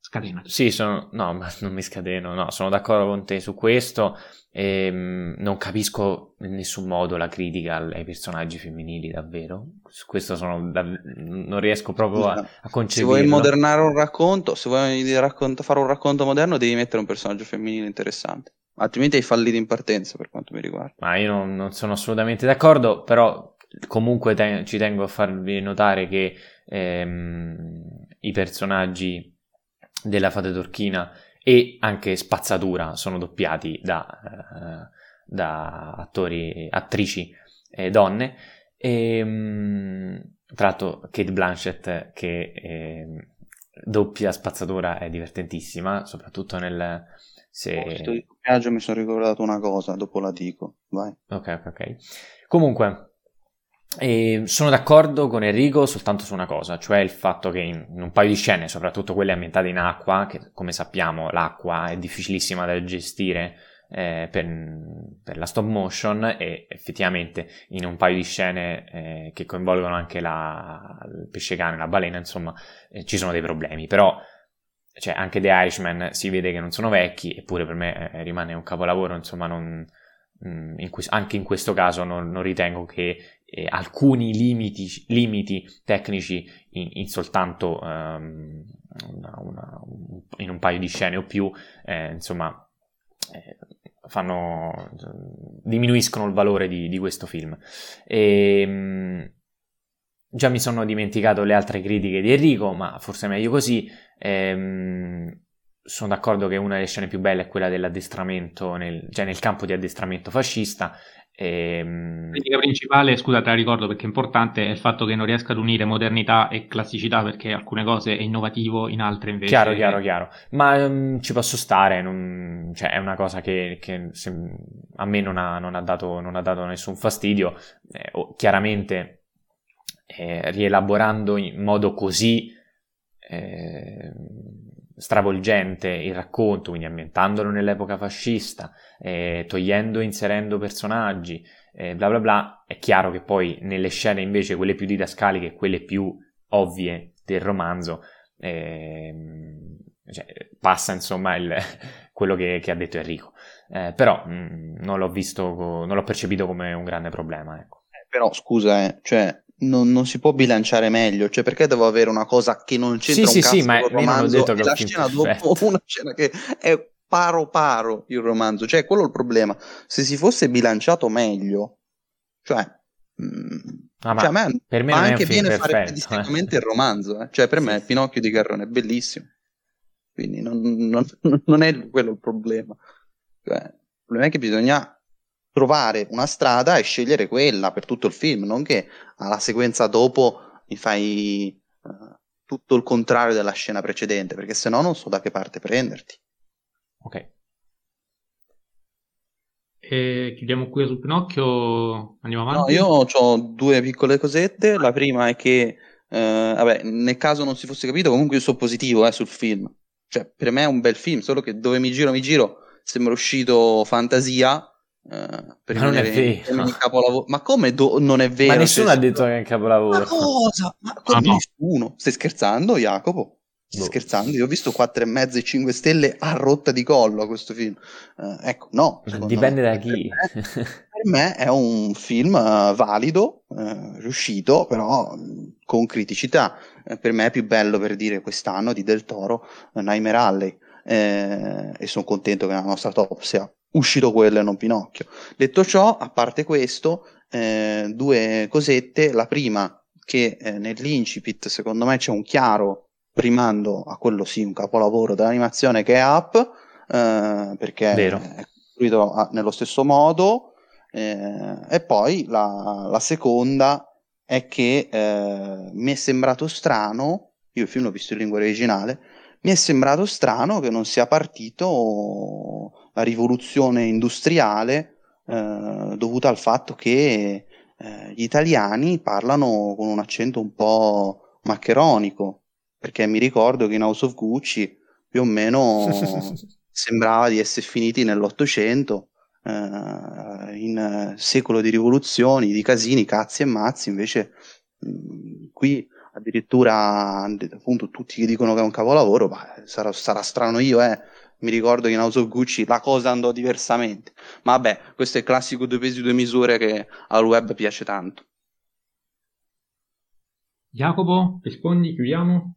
Scatena. Sì, sono, no, ma (laughs) non mi scateno, no, sono d'accordo con te su questo e ehm, non capisco in nessun modo la critica ai personaggi femminili, davvero. Su questo sono, non riesco proprio a, a concepirlo. Se vuoi modernare un racconto, se vuoi raccont- fare un racconto moderno, devi mettere un personaggio femminile interessante. Altrimenti hai fallito in partenza, per quanto mi riguarda. Ma io non, non sono assolutamente d'accordo, però comunque te- ci tengo a farvi notare che ehm, i personaggi della fata turchina e anche spazzatura sono doppiati da, uh, da attori, attrici e donne. E, um, tra l'altro Kate Blanchett che eh, doppia spazzatura è divertentissima, soprattutto nel... Se... Oh, di doppiaggio mi sono ricordato una cosa, dopo la dico, vai. Ok, ok, ok. Comunque, e sono d'accordo con Enrico soltanto su una cosa, cioè il fatto che in, un paio di scene, soprattutto quelle ambientate in acqua, che come sappiamo l'acqua è difficilissima da gestire eh, per, per, la stop motion e effettivamente in un paio di scene eh, che coinvolgono anche la, il pesce cane, la balena, insomma, eh, ci sono dei problemi, però cioè, anche The Irishman si vede che non sono vecchi, eppure per me eh, rimane un capolavoro, insomma, non, mm, in, anche in questo caso non, non ritengo che eh, alcuni limiti, limiti, tecnici in, in soltanto um, una, una, un, in un paio di scene o più, eh, insomma, eh, fanno, diminuiscono il valore di, di questo film. E, um, già mi sono dimenticato le altre critiche di Enrico, ma forse è meglio così. Ehm, sono d'accordo che una delle scene più belle è quella dell'addestramento, nel, cioè nel campo di addestramento fascista, Ehm... La critica principale, scusa, te la ricordo perché è importante, è il fatto che non riesca ad unire modernità e classicità perché alcune cose è innovativo, in altre invece... Chiaro, chiaro, chiaro. Ma um, ci posso stare, non... cioè, è una cosa che, che se... a me non ha, non, ha dato, non ha, dato, nessun fastidio. Eh, chiaramente, eh, rielaborando in modo così... Eh, stravolgente il racconto, quindi ambientandolo nell'epoca fascista, eh, togliendo e inserendo personaggi, eh, bla bla bla, è chiaro che poi nelle scene invece quelle più didascaliche, quelle più ovvie del romanzo, eh, cioè, passa insomma il, (laughs) quello che, che, ha detto Enrico. Eh, però mh, mm, non l'ho visto, non l'ho percepito come un grande problema. Ecco. Eh, però scusa, eh, cioè non, non, si può bilanciare meglio, cioè perché devo avere una cosa che non c'entra sì, un sì, sì, ma con il romanzo e la scena dopo (laughs) una scena che è paro paro il romanzo, cioè quello è il problema. Se si fosse bilanciato meglio, cioè, mm, ah, cioè a me, per me anche bene perfetto, fare distintivamente eh. il romanzo, eh. cioè per me Pinocchio di Garrone è bellissimo, quindi non, non, non è quello il problema. Cioè, il problema è che bisogna trovare una strada e scegliere quella per tutto il film, non che alla sequenza dopo mi fai uh, tutto il contrario della scena precedente, perché se no non so da che parte prenderti. Ok. E chiudiamo qui sul Pinocchio, andiamo avanti. No, io ho due piccole cosette. La prima è che, eh, vabbè, nel caso non si fosse capito, comunque io sono positivo eh, sul film. Cioè, per me è un bel film, solo che dove mi giro, mi giro, sembra uscito fantasia Uh, per ma non è vero. Capolavoro. Ma come do- non è vero? Ma nessuno ha detto che è un capolavoro. Ma cosa? Ma ah, no. nessuno? Stai scherzando, Jacopo? Stai boh. scherzando? Io ho visto 4 e mezzo e 5 stelle a rotta di collo a questo film. Uh, ecco, no. Dipende me. da chi. Per me, per me, è un film uh, valido, riuscito, però con criticità. per me è più bello per dire quest'anno di Del Toro, Nightmare Alley. e sono contento che la nostra top sia uscito quello e non Pinocchio. Detto ciò, a parte questo, eh, due cosette. La prima, che eh, nell'incipit secondo me c'è un chiaro rimando a quello sì, un capolavoro dell'animazione che è Up, eh, perché Vero. è costruito a, nello stesso modo. Eh, e poi la, la, seconda è che eh, mi è sembrato strano, io il film l'ho visto in lingua originale, mi è sembrato strano che non sia partito rivoluzione industriale eh, dovuta al fatto che eh, gli italiani parlano con un accento un po' maccheronico, perché mi ricordo che in House of Gucci più o meno (laughs) sembrava di essere finiti nell'Ottocento, eh, in secolo di rivoluzioni, di casini, cazzi e mazzi, invece mh, qui addirittura appunto tutti che dicono che è un capolavoro, ma sarà, sarà strano io, eh mi ricordo che in House of Gucci la cosa andò diversamente. Ma vabbè, questo è il classico due pesi, due misure che al web piace tanto. Jacopo, rispondi, chiudiamo?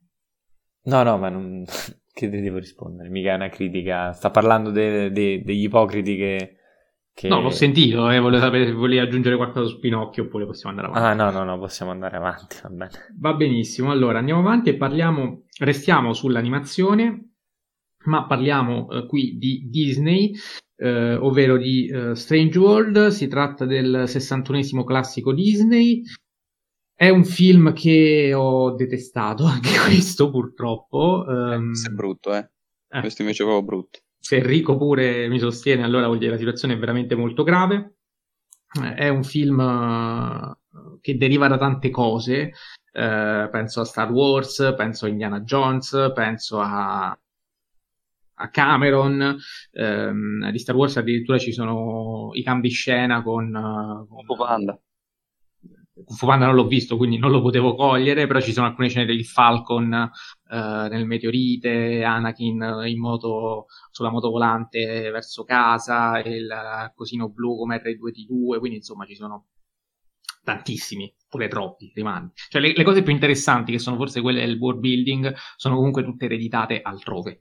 No, no, ma non... (laughs) che devo rispondere? Mica è una critica. Sta parlando de- de- degli ipocriti che... che... No, l'ho sentito, eh, volevo sapere se volevi aggiungere qualcosa su Pinocchio oppure possiamo andare avanti. Ah, no, no, no, possiamo andare avanti, va bene. Va benissimo, allora andiamo avanti e parliamo, restiamo sull'animazione ma parliamo eh, qui di Disney, eh, ovvero di eh, Strange World, si tratta del 61esimo classico Disney. È un film che ho detestato, (laughs) anche questo purtroppo. Um, è brutto, eh? eh. Questo invece è proprio brutto. Se Enrico pure mi sostiene, allora vuol dire che la situazione è veramente molto grave. Eh, è un film uh, che deriva da tante cose, uh, penso a Star Wars, penso a Indiana Jones, penso a a Cameron, ehm, di Star Wars addirittura ci sono i cambi scena con... Uh, con Panda. Fu Panda non l'ho visto, quindi non lo potevo cogliere, però ci sono alcune scene del Falcon uh, nel meteorite, Anakin in moto, sulla moto volante verso casa, il cosino blu come R2D2, quindi insomma ci sono tantissimi, pure troppi, rimane. Cioè le, le cose più interessanti, che sono forse quelle del world building, sono comunque tutte ereditate altrove.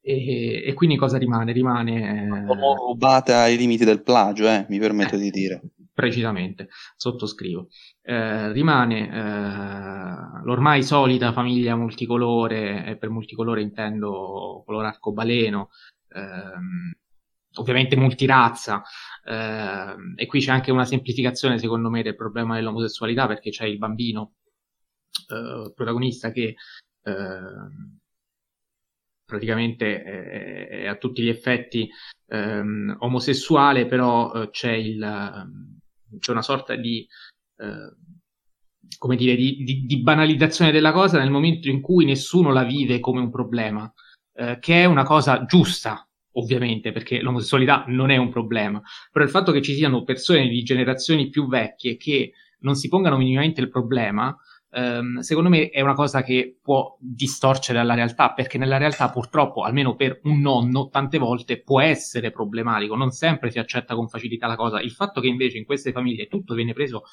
E, e, quindi cosa rimane? Rimane... Sono rubate ai limiti del plagio, eh, mi permetto eh, di dire. Precisamente, sottoscrivo. Eh, rimane eh, l'ormai solita famiglia multicolore, e per multicolore intendo colore arcobaleno, ehm, ovviamente multirazza, ehm, e qui c'è anche una semplificazione secondo me del problema dell'omosessualità perché c'è il bambino eh, protagonista che ehm, praticamente è, è, a tutti gli effetti ehm, omosessuale, però eh, c'è, il, ehm, c'è, una sorta di, eh, come dire, di, di, di, banalizzazione della cosa nel momento in cui nessuno la vive come un problema, eh, che è una cosa giusta, ovviamente, perché l'omosessualità non è un problema, però il fatto che ci siano persone di generazioni più vecchie che non si pongano minimamente il problema, ehm, secondo me è una cosa che può distorcere la realtà, perché nella realtà purtroppo, almeno per un nonno, tante volte può essere problematico, non sempre si accetta con facilità la cosa. Il fatto che invece in queste famiglie tutto viene preso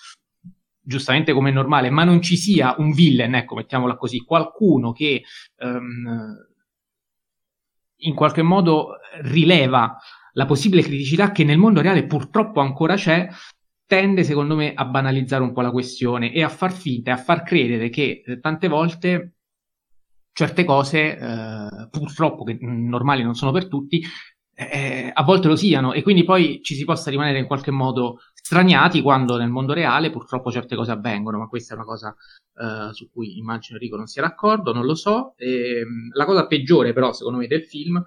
giustamente come normale, ma non ci sia un villain, ecco, mettiamola così, qualcuno che ehm, in qualche modo rileva la possibile criticità che nel mondo reale purtroppo ancora c'è, tende secondo me a banalizzare un po' la questione e a far finta, a far credere che eh, tante volte certe cose, eh, purtroppo che normali non sono per tutti, eh, a volte lo siano e quindi poi ci si possa rimanere in qualche modo straniati quando nel mondo reale purtroppo certe cose avvengono, ma questa è una cosa eh, su cui immagino Enrico non sia d'accordo, non lo so. E, ehm, la cosa peggiore però secondo me del film,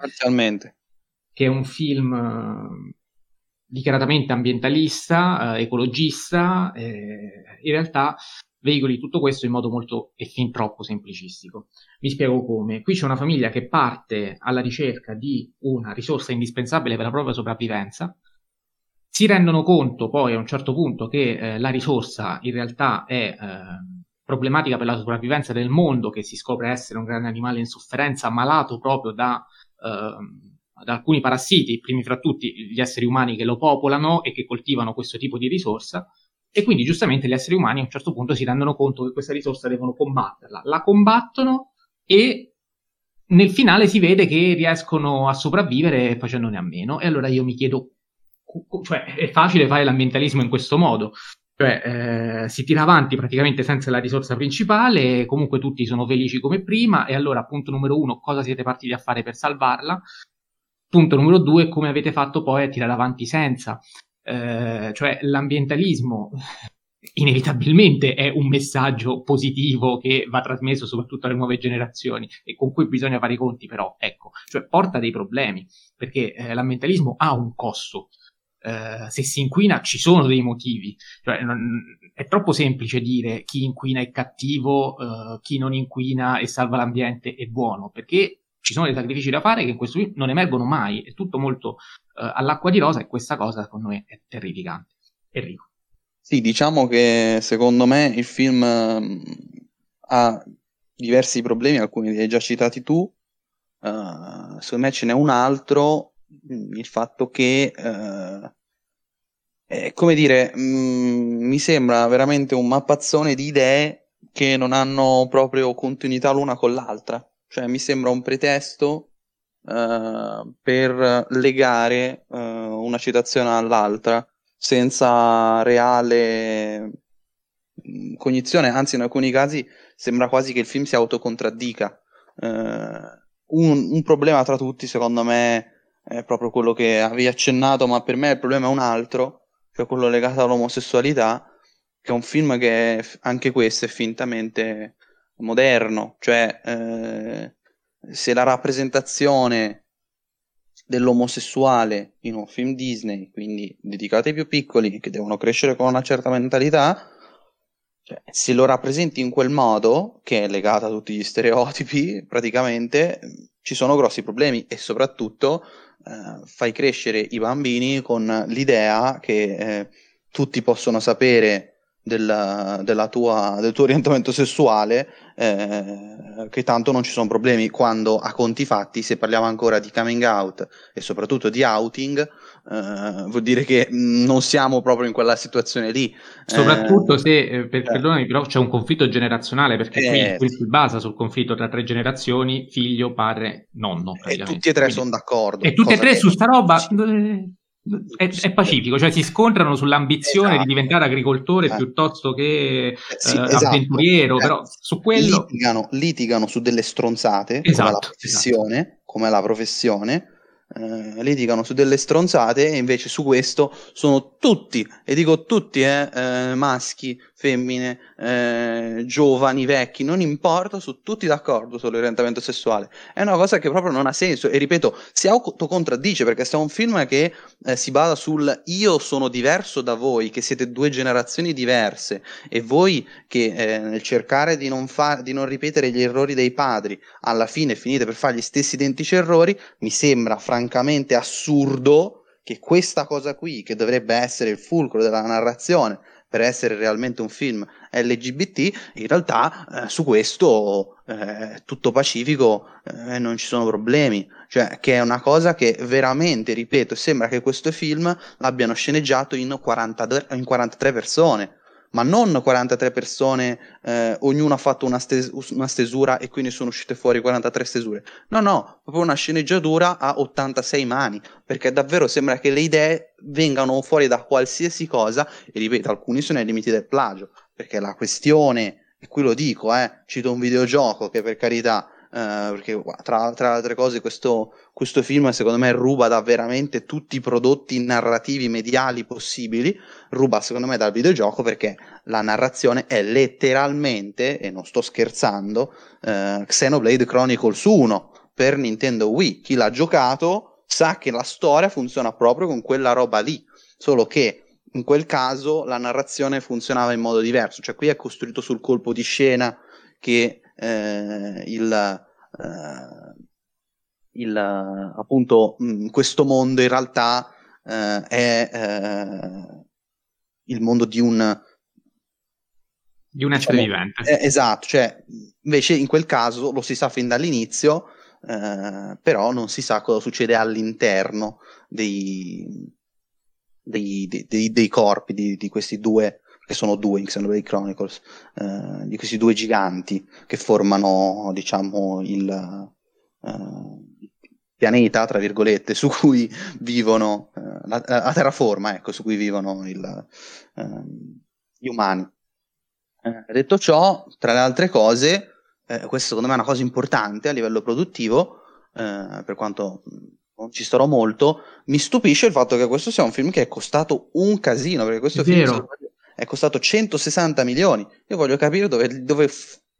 che è un film dichiaratamente ambientalista, eh, ecologista, eh, in realtà veicoli tutto questo in modo molto e fin troppo semplicistico. Vi spiego come. Qui c'è una famiglia che parte alla ricerca di una risorsa indispensabile per la propria sopravvivenza, si rendono conto poi a un certo punto che eh, la risorsa in realtà è eh, problematica per la sopravvivenza del mondo, che si scopre essere un grande animale in sofferenza, malato proprio da, eh, da alcuni parassiti, primi fra tutti gli esseri umani che lo popolano e che coltivano questo tipo di risorsa, e quindi giustamente gli esseri umani a un certo punto si rendono conto che questa risorsa devono combatterla. La combattono e nel finale si vede che riescono a sopravvivere facendone a meno. E allora io mi chiedo, cioè è facile fare l'ambientalismo in questo modo, cioè, eh, si tira avanti praticamente senza la risorsa principale, comunque tutti sono felici come prima, e allora, punto numero uno, cosa siete partiti a fare per salvarla? Punto numero due, come avete fatto poi a tirare avanti senza? Eh, cioè, l'ambientalismo (laughs) inevitabilmente è un messaggio positivo che va trasmesso soprattutto alle nuove generazioni e con cui bisogna fare i conti, però, ecco, cioè porta dei problemi, perché eh, l'ambientalismo ha un costo, eh, se si inquina ci sono dei motivi. Cioè, non, è troppo semplice dire chi inquina è cattivo, uh, chi non inquina e salva l'ambiente è buono, perché ci sono dei sacrifici da fare che in questo film non emergono mai, è tutto molto uh, all'acqua di rosa e questa cosa secondo me è terrificante. Enrico. Sì, diciamo che secondo me il film uh, ha diversi problemi, alcuni li hai già citati tu, uh, secondo me ce n'è un altro il fatto che, eh, eh, come dire, mh, mm, mi sembra veramente un mappazzone di idee che non hanno proprio continuità l'una con l'altra. Cioè, mi sembra un pretesto eh, per legare eh, una citazione all'altra senza reale mm, cognizione, anzi in alcuni casi sembra quasi che il film si autocontraddica. Uh, un, un, problema tra tutti, secondo me, è proprio quello che avevi accennato, ma per me il problema è un altro, cioè quello legato all'omosessualità, che è un film che anche questo è fintamente moderno, cioè eh, se la rappresentazione dell'omosessuale in un film Disney, quindi dedicato ai più piccoli che devono crescere con una certa mentalità, cioè, se lo rappresenti in quel modo, che è legato a tutti gli stereotipi, praticamente ci sono grossi problemi e soprattutto eh, fai crescere i bambini con l'idea che eh, tutti possono sapere del, della tua, del tuo orientamento sessuale, eh, che tanto non ci sono problemi, quando a conti fatti, se parliamo ancora di coming out e soprattutto di outing, eh, vuol dire che non siamo proprio in quella situazione lì. Soprattutto eh, se, eh, per, perdonami, però c'è un conflitto generazionale, perché qui, eh, si basa sul conflitto tra tre generazioni, figlio, padre, nonno. E tutti e tre sono d'accordo. E tutti e tre che... su sta roba... È, è, pacifico, cioè si scontrano sull'ambizione esatto. di diventare agricoltore eh. piuttosto che eh, sì, eh, esatto. avventuriero, eh. però su quello... Litigano, litigano, su delle stronzate, esatto, come la professione, esatto. come la professione eh, litigano su delle stronzate e invece su questo sono tutti, e dico tutti, eh, maschi, femmine, eh, giovani, vecchi, non importa, sono tutti d'accordo sull'orientamento sessuale. È una cosa che proprio non ha senso e ripeto, si autocontraddice perché è un film che eh, si basa sul io sono diverso da voi, che siete due generazioni diverse e voi che eh, nel cercare di non, fa- di non ripetere gli errori dei padri alla fine finite per fare gli stessi identici errori, mi sembra francamente assurdo che questa cosa qui, che dovrebbe essere il fulcro della narrazione, per essere realmente un film LGBT, in realtà eh, su questo eh, tutto pacifico eh, non ci sono problemi, cioè che è una cosa che veramente, ripeto, sembra che questo film l'abbiano sceneggiato in, 40, in 43 persone ma non 43 persone, eh, ognuno ha fatto una, stes- una, stesura e quindi sono uscite fuori 43 stesure. No, no, proprio una sceneggiatura a 86 mani, perché davvero sembra che le idee vengano fuori da qualsiasi cosa, e ripeto, alcuni sono ai limiti del plagio, perché la questione, e qui lo dico, eh, cito un videogioco che per carità Uh, perché tra, tra, altre cose questo, questo, film secondo me ruba da veramente tutti i prodotti narrativi mediali possibili, ruba secondo me dal videogioco perché la narrazione è letteralmente, e non sto scherzando, uh, Xenoblade Chronicles 1 per Nintendo Wii. Chi l'ha giocato sa che la storia funziona proprio con quella roba lì, solo che in quel caso la narrazione funzionava in modo diverso, cioè qui è costruito sul colpo di scena che eh, il, eh, il, appunto mh, questo mondo in realtà eh, è eh, il mondo di un... Di un essere diciamo, vivente. Eh, esatto, cioè invece in quel caso lo si sa fin dall'inizio, eh, però non si sa cosa succede all'interno dei, dei, dei, dei corpi di, di, questi due, che sono due in Xenoblade Chronicles, eh, di questi due giganti che formano, diciamo, il, uh, pianeta, tra virgolette, su cui vivono, uh, la, la, terraforma, ecco, su cui vivono il, uh, gli umani. detto ciò, tra le altre cose, questo secondo me è una cosa importante a livello produttivo, per quanto non ci starò molto, mi stupisce il fatto che questo sia un film che è costato un casino, perché questo è film vero. È costato 160 milioni. Io voglio capire dove, dove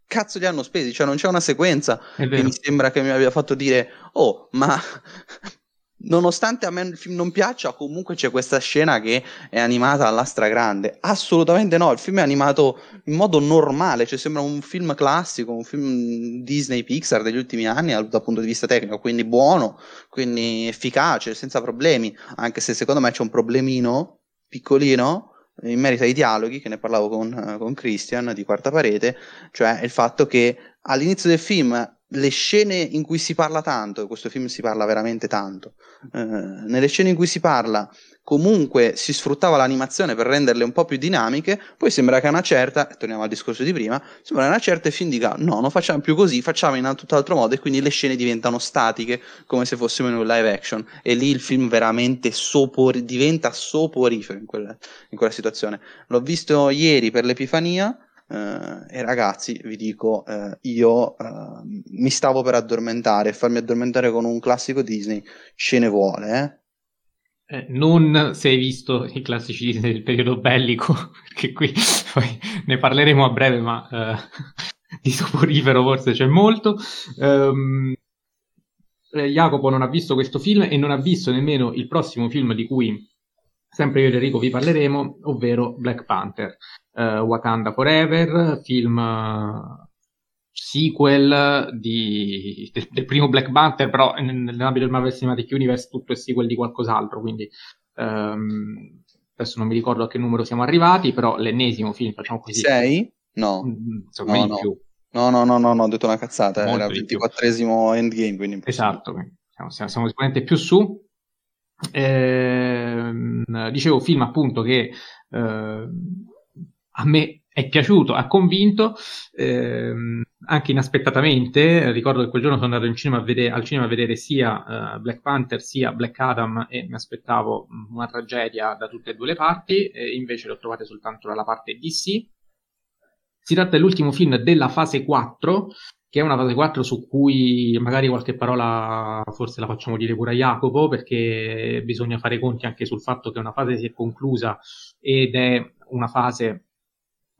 cazzo li hanno spesi, cioè non c'è una sequenza che mi sembra che mi abbia fatto dire, oh, ma (laughs) nonostante a me il film non piaccia, comunque c'è questa scena che è animata alla stragrande. Assolutamente no, il film è animato in modo normale, cioè sembra un film classico, un film Disney Pixar degli ultimi anni dal punto di vista tecnico, quindi buono, quindi efficace, senza problemi, anche se secondo me c'è un problemino piccolino in merito ai dialoghi, che ne parlavo con, con Christian di Quarta Parete, cioè il fatto che all'inizio del film le scene in cui si parla tanto, questo film si parla veramente tanto, eh, nelle scene in cui si parla comunque si sfruttava l'animazione per renderle un po' più dinamiche, poi sembra che una certa, torniamo al discorso di prima, sembra che una certa il film dica no, non facciamo più così, facciamo in tutt'altro modo e quindi le scene diventano statiche come se fossimo in un live action e lì il film veramente sopor- diventa soporifero in, quella, in quella situazione. L'ho visto ieri per l'Epifania Uh, e ragazzi, vi dico, uh, io uh, mi stavo per addormentare, farmi addormentare con un classico Disney ce ne vuole, eh? Eh, non se hai visto i classici Disney del periodo bellico, (laughs) perché qui poi ne parleremo a breve, ma (laughs) di soporifero forse c'è molto. Um, Jacopo non ha visto questo film e non ha visto nemmeno il prossimo film di cui sempre io ed Enrico vi parleremo, ovvero Black Panther uh, Wakanda Forever, film sequel di, del, del, primo Black Panther, però nell'ambito del Marvel Cinematic Universe tutto è sequel di qualcos'altro, quindi um, adesso non mi ricordo a che numero siamo arrivati, però l'ennesimo film, facciamo così. Sei? No. Mm, insomma, no, no. più. No, no, no, no, no, ho detto una cazzata, Molto era il 24esimo endgame, quindi Esatto, siamo, siamo, siamo sicuramente più su. Eh, dicevo, film appunto che eh, a me è piaciuto, ha convinto, ehm, anche inaspettatamente. Ricordo che quel giorno sono andato cinema vedere, al cinema a vedere sia uh, Black Panther sia Black Adam e mi aspettavo una tragedia da tutte e due le parti, e invece l'ho trovate soltanto dalla parte DC. Si tratta dell'ultimo film della fase 4, che è una fase 4 su cui magari qualche parola forse la facciamo dire pure a Jacopo, perché bisogna fare conti anche sul fatto che una fase si è conclusa ed è una fase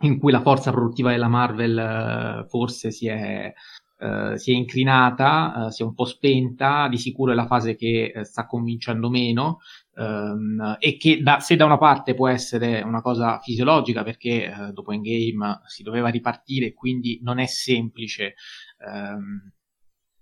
in cui la forza produttiva della Marvel eh, forse si è, eh, si è incrinata, eh, si è un po' spenta, di sicuro è la fase che eh, sta convincendo meno ehm, e che da, se da una parte può essere una cosa fisiologica perché dopo Endgame si doveva ripartire quindi non è semplice ehm,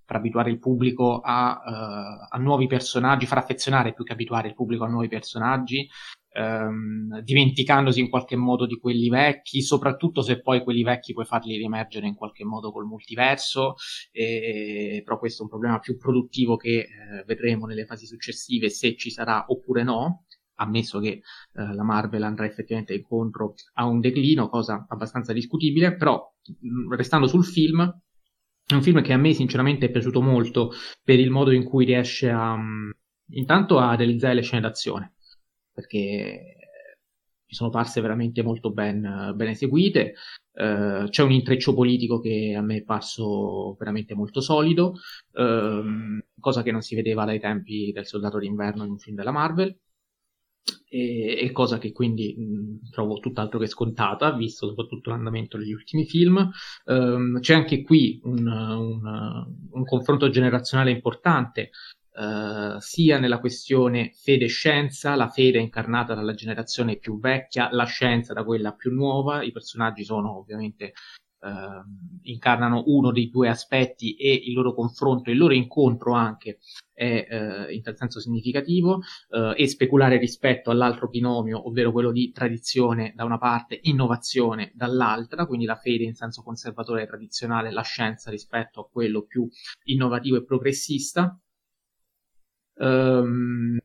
far abituare il pubblico a, uh, a, nuovi personaggi, far affezionare più che abituare il pubblico a nuovi personaggi, ehm, dimenticandosi in qualche modo di quelli vecchi, soprattutto se poi quelli vecchi puoi farli riemergere in qualche modo col multiverso, e, però questo è un problema più produttivo che eh, vedremo nelle fasi successive se ci sarà oppure no, ammesso che eh, la Marvel andrà effettivamente incontro a un declino, cosa abbastanza discutibile, però mh, restando sul film, è un film che a me sinceramente è piaciuto molto per il modo in cui riesce a, intanto a realizzare le scene d'azione perché mi sono parse veramente molto ben, ben eseguite. Uh, c'è un intreccio politico che a me è parso veramente molto solido, uh, cosa che non si vedeva dai tempi del Soldato d'Inverno in un film della Marvel. E, e cosa che quindi mh, trovo tutt'altro che scontata, visto soprattutto l'andamento degli ultimi film. Um, c'è anche qui un, un, un confronto generazionale importante Uh, sia nella questione fede-scienza, la fede incarnata dalla generazione più vecchia, la scienza da quella più nuova. I personaggi sono ovviamente uh, incarnano uno dei due aspetti e il loro confronto, il loro incontro anche è eh, in tal senso significativo eh, e speculare rispetto all'altro binomio, ovvero quello di tradizione da una parte, innovazione dall'altra, quindi la fede in senso conservatore e tradizionale, la scienza rispetto a quello più innovativo e progressista. Um,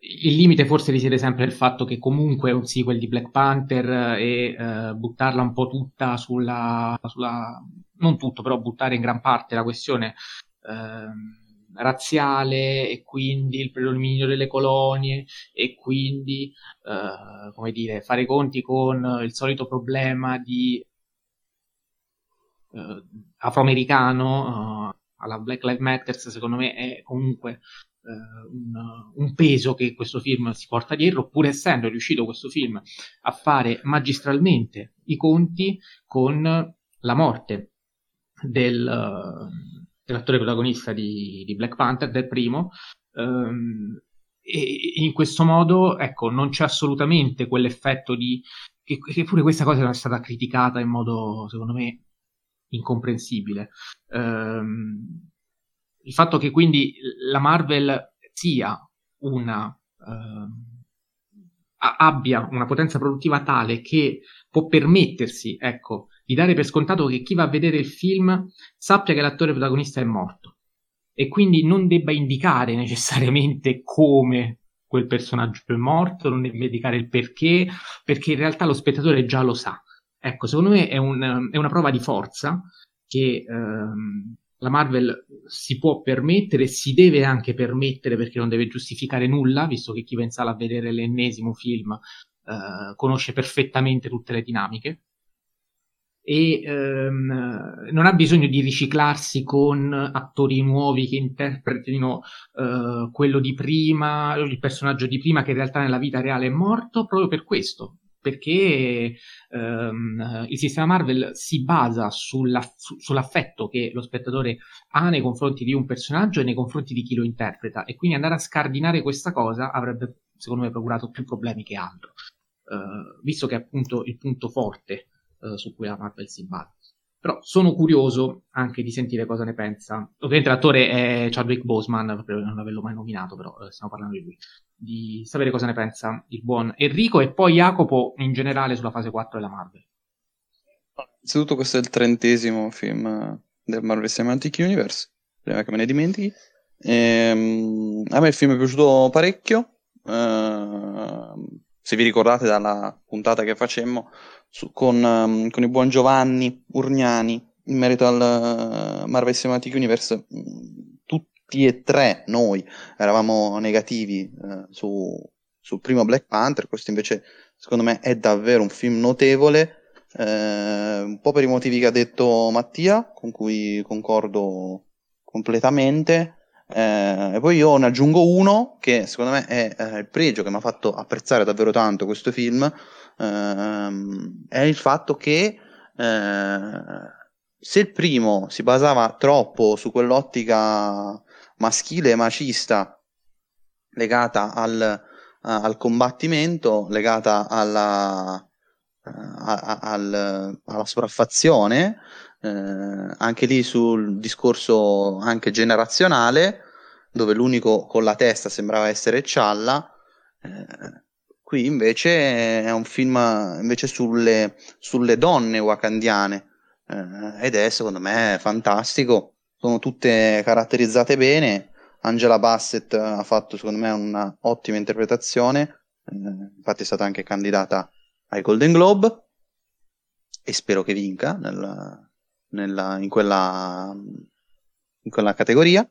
il limite forse risiede sempre nel fatto che comunque è un sequel di Black Panther e uh, buttarla un po' tutta sulla, sulla, non tutto, però buttare in gran parte la questione uh, razziale e quindi il predominio delle colonie e quindi, uh, come dire, fare conti con il solito problema di afroamericano alla Black Lives Matter, secondo me è comunque un, un, peso che questo film si porta dietro, pur essendo riuscito questo film a fare magistralmente i conti con la morte del, uh, dell'attore protagonista di, di, Black Panther, del primo. Um, e in questo modo, ecco, non c'è assolutamente quell'effetto di che, che pure questa cosa è stata criticata in modo, secondo me, incomprensibile. Um, il fatto che quindi la Marvel sia una uh, abbia una potenza produttiva tale che può permettersi, ecco, di dare per scontato che chi va a vedere il film sappia che l'attore protagonista è morto e quindi non debba indicare (laughs) necessariamente come quel personaggio è morto, non debba indicare il perché, perché in realtà lo spettatore già lo sa. Ecco, secondo me è, un, è una prova di forza che ehm, la Marvel si può permettere, si deve anche permettere perché non deve giustificare nulla, visto che chi va in sala a vedere l'ennesimo film eh, conosce perfettamente tutte le dinamiche. E ehm, non ha bisogno di riciclarsi con attori nuovi che interpretino eh, quello di prima, il personaggio di prima che in realtà nella vita reale è morto, proprio per questo, perché ehm, il sistema Marvel si basa sulla, su, sull'affetto che lo spettatore ha nei confronti di un personaggio e nei confronti di chi lo interpreta e quindi andare a scardinare questa cosa avrebbe secondo me procurato più problemi che altro, eh, visto che è appunto il punto forte eh, su cui la Marvel si basa. Però sono curioso anche di sentire cosa ne pensa. Ovviamente l'attore è Chadwick Boseman, per non averlo mai nominato, però eh, stiamo parlando di lui. Di sapere cosa ne pensa il buon Enrico e poi Jacopo in generale sulla fase 4 della Marvel. Innanzitutto questo è il trentesimo film del Marvel Cinematic Universe, prima che me ne dimentichi. Ehm, a me il film è piaciuto parecchio. Ehm, se vi ricordate dalla puntata che facemmo, su, con, um, con, il buon Giovanni Urgnani in merito al uh, Marvel Cinematic Universe. Mm, tutti e tre noi eravamo negativi uh, su, sul primo Black Panther, questo invece secondo me è davvero un film notevole. Eh, un po' per i motivi che ha detto Mattia, con cui concordo completamente. Eh, e poi io ne aggiungo uno che secondo me è eh, il pregio che mi ha fatto apprezzare davvero tanto questo film, ehm, è il fatto che eh, se il primo si basava troppo su quell'ottica maschile e macista legata al, al combattimento, legata alla, a, a, al, alla sopraffazione, eh, anche lì sul discorso anche generazionale, dove l'unico con la testa sembrava essere Cialla, eh, Qui invece è un film invece sulle, sulle donne wakandiane eh, ed è secondo me fantastico. Sono tutte caratterizzate bene. Angela Bassett ha fatto secondo me un'ottima interpretazione, eh, infatti è stata anche candidata ai Golden Globe e spero che vinca nella, nella, in, quella, in quella categoria.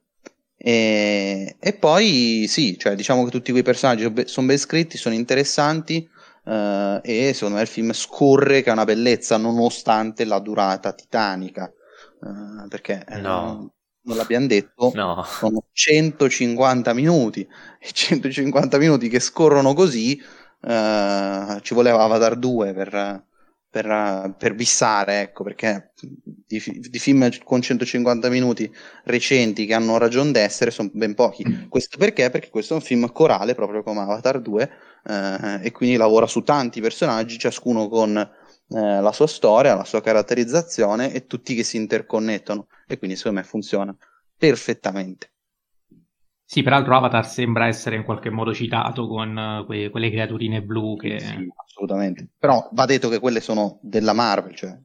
E, e, poi sì, cioè, diciamo che tutti quei personaggi sono ben scritti, sono interessanti uh, e secondo me il film scorre che è una bellezza nonostante la durata titanica. Uh, perché eh, no. non l'abbiamo detto, no. sono 150 minuti e 150 minuti che scorrono così. Uh, ci voleva Avatar 2 per, per, per bissare, ecco, perché di, di, film con 150 minuti recenti che hanno ragione d'essere sono ben pochi. Mm. Questo perché? Perché questo è un film corale, proprio come Avatar 2, eh, e quindi lavora su tanti personaggi, ciascuno con eh, la sua storia, la sua caratterizzazione e tutti che si interconnettono e quindi secondo me funziona perfettamente. Sì, peraltro Avatar sembra essere in qualche modo citato con uh, que- quelle creaturine blu che... Sì, assolutamente. Però va detto che quelle sono della Marvel, cioè,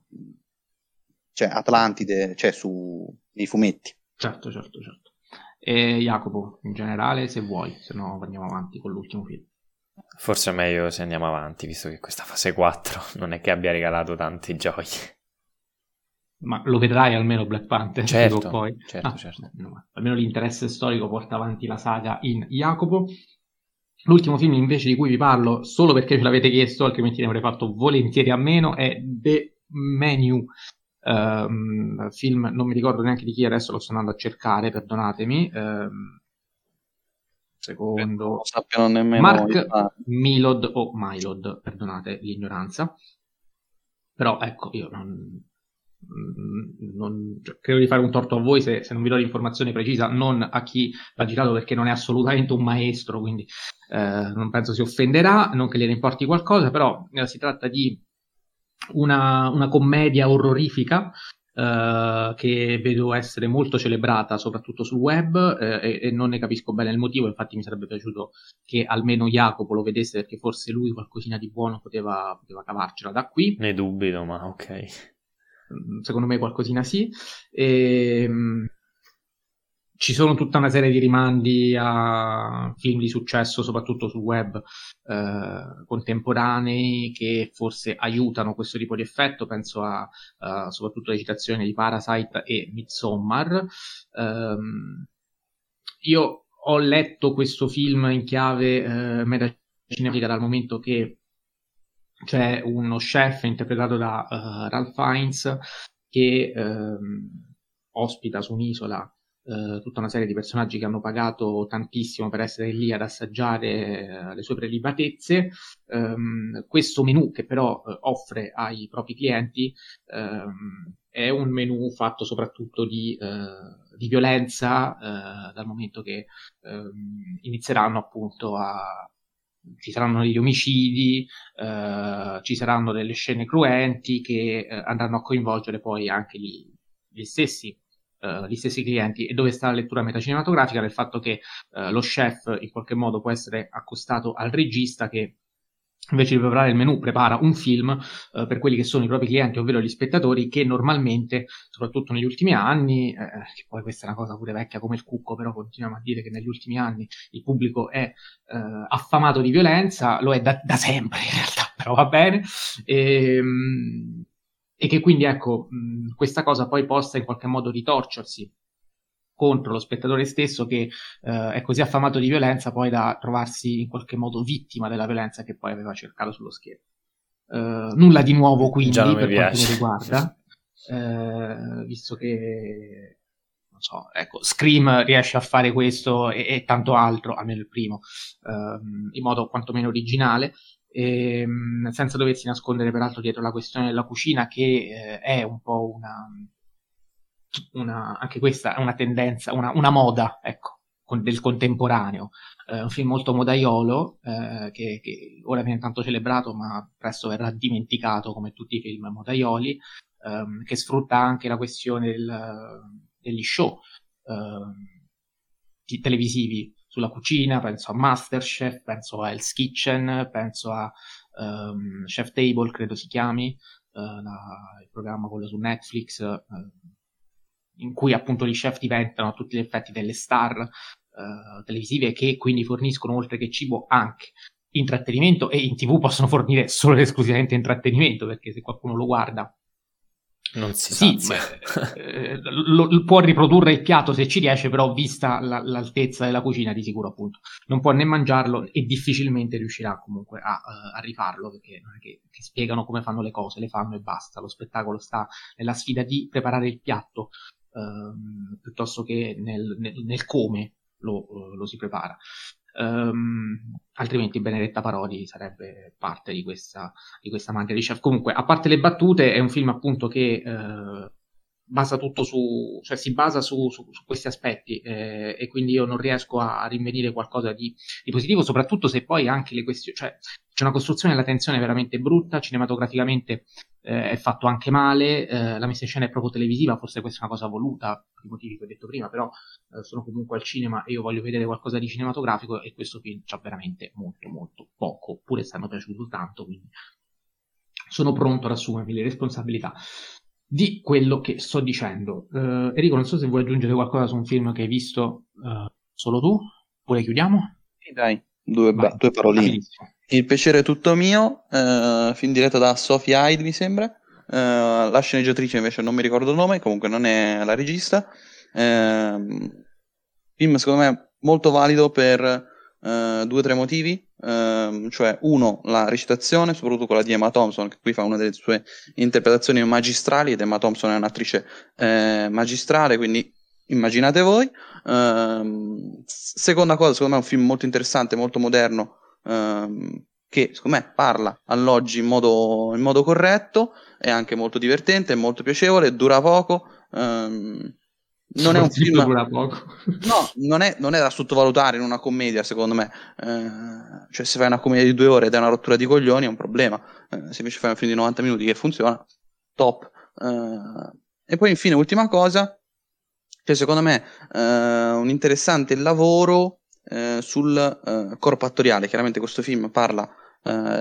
cioè Atlantide, cioè su, nei fumetti. Certo, certo, certo. E Jacopo, in generale, se vuoi, se no andiamo avanti con l'ultimo film. Forse è meglio se andiamo avanti, visto che questa fase 4 non è che abbia regalato tante gioie. Ma lo vedrai almeno Black Panther? Certo, poi. certo, ah, certo. No, almeno l'interesse storico porta avanti la saga in Jacopo. L'ultimo film invece di cui vi parlo, solo perché ce l'avete chiesto, altrimenti ne avrei fatto volentieri a meno, è The Menu. Um, film, non mi ricordo neanche di chi adesso lo sto andando a cercare, perdonatemi. Um, secondo non sappiano nemmeno Mark Milod o Mylod, perdonate l'ignoranza. Però ecco, io non, non, cioè, credo di fare un torto a voi se, se, non vi do l'informazione precisa, non a chi l'ha girato perché non è assolutamente un maestro, quindi eh, non penso si offenderà, non che gliene importi qualcosa, però eh, si tratta di una, una commedia orrorifica Uh, che vedo essere molto celebrata soprattutto sul web uh, e, e, non ne capisco bene il motivo, infatti mi sarebbe piaciuto che almeno Jacopo lo vedesse perché forse lui qualcosina di buono poteva, poteva cavarcela da qui. Ne dubito, ma ok. Mm, secondo me qualcosina sì. E, ehm, ci sono tutta una serie di rimandi a film di successo, soprattutto sul web eh, contemporanei, che forse aiutano questo tipo di effetto. Penso a, a soprattutto alle citazioni di Parasite e Midsommar. Um, io ho letto questo film in chiave eh, metacinematica dal momento che c'è uno chef interpretato da uh, Ralph Fiennes che ehm, ospita su un'isola eh, tutta una serie di personaggi che hanno pagato tantissimo per essere lì ad assaggiare eh, le sue prelibatezze. Um, questo menù che però eh, offre ai propri clienti um, è un menù fatto soprattutto di, uh, di violenza uh, dal momento che um, inizieranno appunto a, ci saranno degli omicidi, eh, ci saranno delle scene cruenti che eh, andranno a coinvolgere poi anche gli, gli, stessi, eh, gli, stessi, clienti. E dove sta la lettura metacinematografica del fatto che eh, lo chef in qualche modo può essere accostato al regista che invece di preparare il menu prepara un film eh, per quelli che sono i propri clienti, ovvero gli spettatori, che normalmente, soprattutto negli ultimi anni, eh, che poi questa è una cosa pure vecchia come il cucco, però continuiamo a dire che negli ultimi anni il pubblico è eh, affamato di violenza, lo è da, da, sempre in realtà, (laughs) però va bene, e, ehm, e che quindi ecco, mh, questa cosa poi possa in qualche modo ritorcersi contro lo spettatore stesso che eh, è così affamato di violenza poi da trovarsi in qualche modo vittima della violenza che poi aveva cercato sullo schermo. Uh, nulla di nuovo quindi per quanto mi riguarda, (laughs) uh, visto che non so, ecco, Scream riesce a fare questo e, e tanto altro, almeno il primo, uh, in modo quantomeno originale. Ehm, senza doversi nascondere peraltro dietro la questione della cucina che eh, è un po' una, una, anche questa è una tendenza, una, una moda, ecco, con, del contemporaneo. Eh, un film molto modaiolo, eh, che, che, ora viene tanto celebrato, ma presto verrà dimenticato come tutti i film modaioli, ehm, che sfrutta anche la questione del, degli show eh, televisivi sulla cucina, penso a Masterchef, penso a Hell's Kitchen, penso a um, Chef Table, credo si chiami, uh, la, il programma quello su Netflix, uh, in cui appunto gli chef diventano a tutti gli effetti delle star uh, televisive che quindi forniscono oltre che cibo anche intrattenimento e in tv possono fornire solo ed esclusivamente intrattenimento perché se qualcuno lo guarda non si sì, eh, lo, può riprodurre il piatto se ci riesce, però vista la, l'altezza della cucina di sicuro appunto non può né mangiarlo e difficilmente riuscirà comunque a, uh, a rifarlo perché non è che, che, spiegano come fanno le cose, le fanno e basta. Lo spettacolo sta nella sfida di preparare il piatto ehm, piuttosto che nel, nel, nel come lo, lo, si prepara. Um, altrimenti Benedetta Parodi sarebbe parte di questa, di questa manca di chef. Comunque, a parte le battute, è un film appunto che eh, basa tutto su, cioè si basa su, su, su questi aspetti eh, e quindi io non riesco a rinvenire qualcosa di, di, positivo, soprattutto se poi anche le questioni, cioè c'è una costruzione della tensione veramente brutta, cinematograficamente eh, è fatto anche male, eh, la messa in scena è proprio televisiva, forse questa è una cosa voluta, per i motivi che ho detto prima, però eh, sono comunque al cinema e io voglio vedere qualcosa di cinematografico e questo film c'ha veramente molto molto poco, pure stanno piaciuto tanto, quindi sono pronto ad assumermi le responsabilità di quello che sto dicendo. Uh, Enrico, non so se vuoi aggiungere qualcosa su un film che hai visto uh, solo tu, oppure chiudiamo? Sì, dai, due, ba- due paroline. Il piacere è tutto mio, uh, film diretto da Sophie Hyde, mi sembra. Uh, la sceneggiatrice invece non mi ricordo il nome, comunque non è la regista. Uh, film secondo me molto valido per uh, due o tre motivi. Uh, cioè uno la recitazione soprattutto quella di Emma Thompson che qui fa una delle sue interpretazioni magistrali ed Emma Thompson è un'attrice eh, magistrale quindi immaginate voi uh, seconda cosa secondo me è un film molto interessante molto moderno uh, che secondo me parla all'oggi in modo, in modo corretto è anche molto divertente è molto piacevole dura poco um, non è un film poco. no, non è, non è, da sottovalutare in una commedia, secondo me. Eh, cioè, se fai una commedia di due ore ed è una rottura di coglioni, è un problema. Eh, se invece fai un film di 90 minuti che funziona, top. Eh, e poi, infine, ultima cosa, cioè, secondo me, eh, un interessante lavoro eh, sul eh, corpo attoriale. Chiaramente questo film parla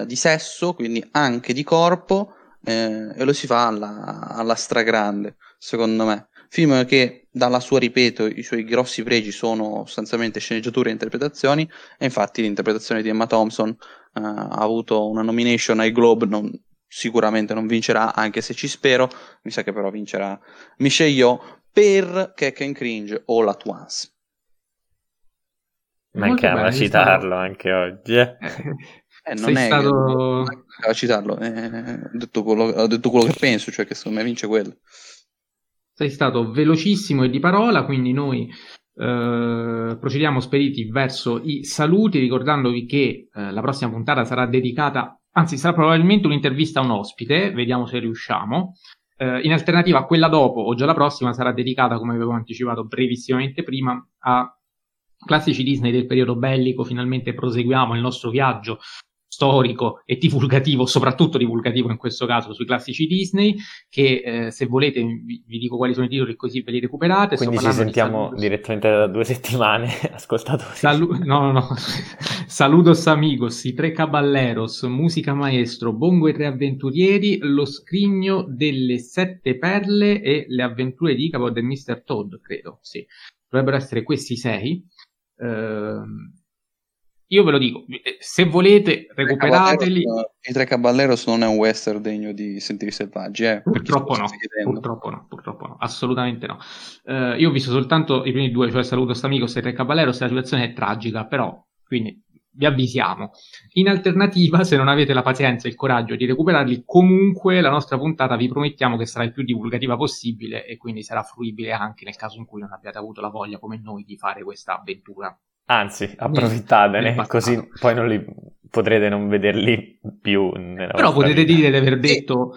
di sesso, quindi anche di corpo, e lo si fa alla, alla stragrande, secondo me. Film che dalla sua, ripeto, i suoi grossi pregi sono sostanzialmente sceneggiature e interpretazioni, e infatti l'interpretazione di Emma Thompson uh, ha avuto una nomination ai Globe, non, sicuramente non vincerà, anche se ci spero, mi sa che però vincerà Michelle Yeoh per Keck and Cringe All At Once. Mancava citarlo anche oggi. Eh. Eh, non Sei è stato... che... citarlo, eh, ho, detto quello, ho detto quello che penso, cioè che secondo me vince quello sei stato velocissimo e di parola, quindi noi eh, procediamo spediti verso i saluti, ricordandovi che eh, la prossima puntata sarà dedicata, anzi sarà probabilmente un'intervista a un ospite, vediamo se riusciamo. Eh, in alternativa a quella dopo, o già la prossima, sarà dedicata, come avevo anticipato brevissimamente prima, a classici Disney del periodo bellico. Finalmente proseguiamo il nostro viaggio storico e divulgativo, soprattutto divulgativo in questo caso, sui classici Disney, che eh, se volete vi, vi, dico quali sono i titoli così ve li recuperate. Quindi ci sentiamo di direttamente da due settimane, (laughs) ascoltatori. Salu- no, no, no. (laughs) Saludos amigos, i tre caballeros, musica maestro, Bongo e tre avventurieri, lo scrigno delle sette perle e le avventure di Icabod e Mr. Todd, credo, sì. Dovrebbero essere questi sei. Uh, io ve lo dico, eh, se volete recuperateli. I tre caballeros non è un western degno di sentire selvaggi, eh? Purtroppo no, purtroppo no, purtroppo no, assolutamente no. Uh, io ho visto soltanto i primi due, cioè Saluto Stamigos e Tre Caballeros, la situazione è tragica, però, quindi vi avvisiamo. In alternativa, se non avete la pazienza e il coraggio di recuperarli, comunque la nostra puntata vi promettiamo che sarà il più divulgativa possibile e quindi sarà fruibile anche nel caso in cui non abbiate avuto la voglia come noi di fare questa avventura. Anzi, approfittatene, così poi non li, potrete non vederli più. Però potete vita. dire di aver detto...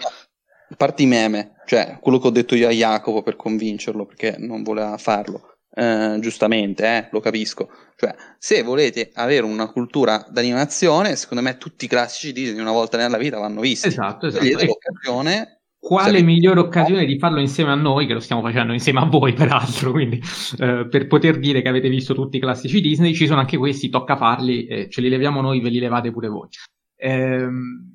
Parti meme, cioè quello che ho detto io a Jacopo per convincerlo, perché non voleva farlo. Eh, giustamente, eh, lo capisco. Cioè, se volete avere una cultura d'animazione, secondo me tutti i classici Disney una volta nella vita vanno visti. Esatto, esatto. Togliete l'occasione quale migliore occasione di farlo insieme a noi, che lo stiamo facendo insieme a voi (laughs) peraltro, quindi eh, per poter dire che avete visto tutti i classici Disney, ci sono anche questi, tocca farli, eh, ce li leviamo noi, ve li levate pure voi. Ehm,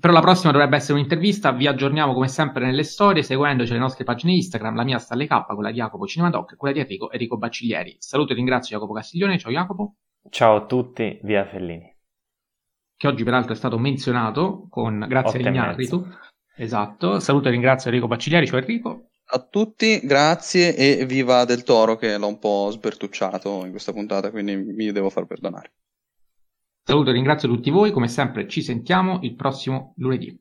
però la prossima dovrebbe essere un'intervista, vi aggiorniamo come sempre nelle storie, seguendoci le nostre pagine Instagram, la mia sta alle K, quella di Jacopo Cinemadoc, quella di Enrico, Enrico Bacciglieri. Saluto e ringrazio Jacopo Castiglione, ciao Jacopo. Ciao a tutti, via Fellini. Che oggi peraltro è stato menzionato, con, grazie a Ignarritu. Esatto, saluto e ringrazio Enrico Baccigliari, ciao Enrico. A tutti, grazie e viva Del Toro che l'ho un po' sbertucciato in questa puntata, quindi mi devo far perdonare. Saluto e ringrazio tutti voi, come sempre ci sentiamo il prossimo lunedì.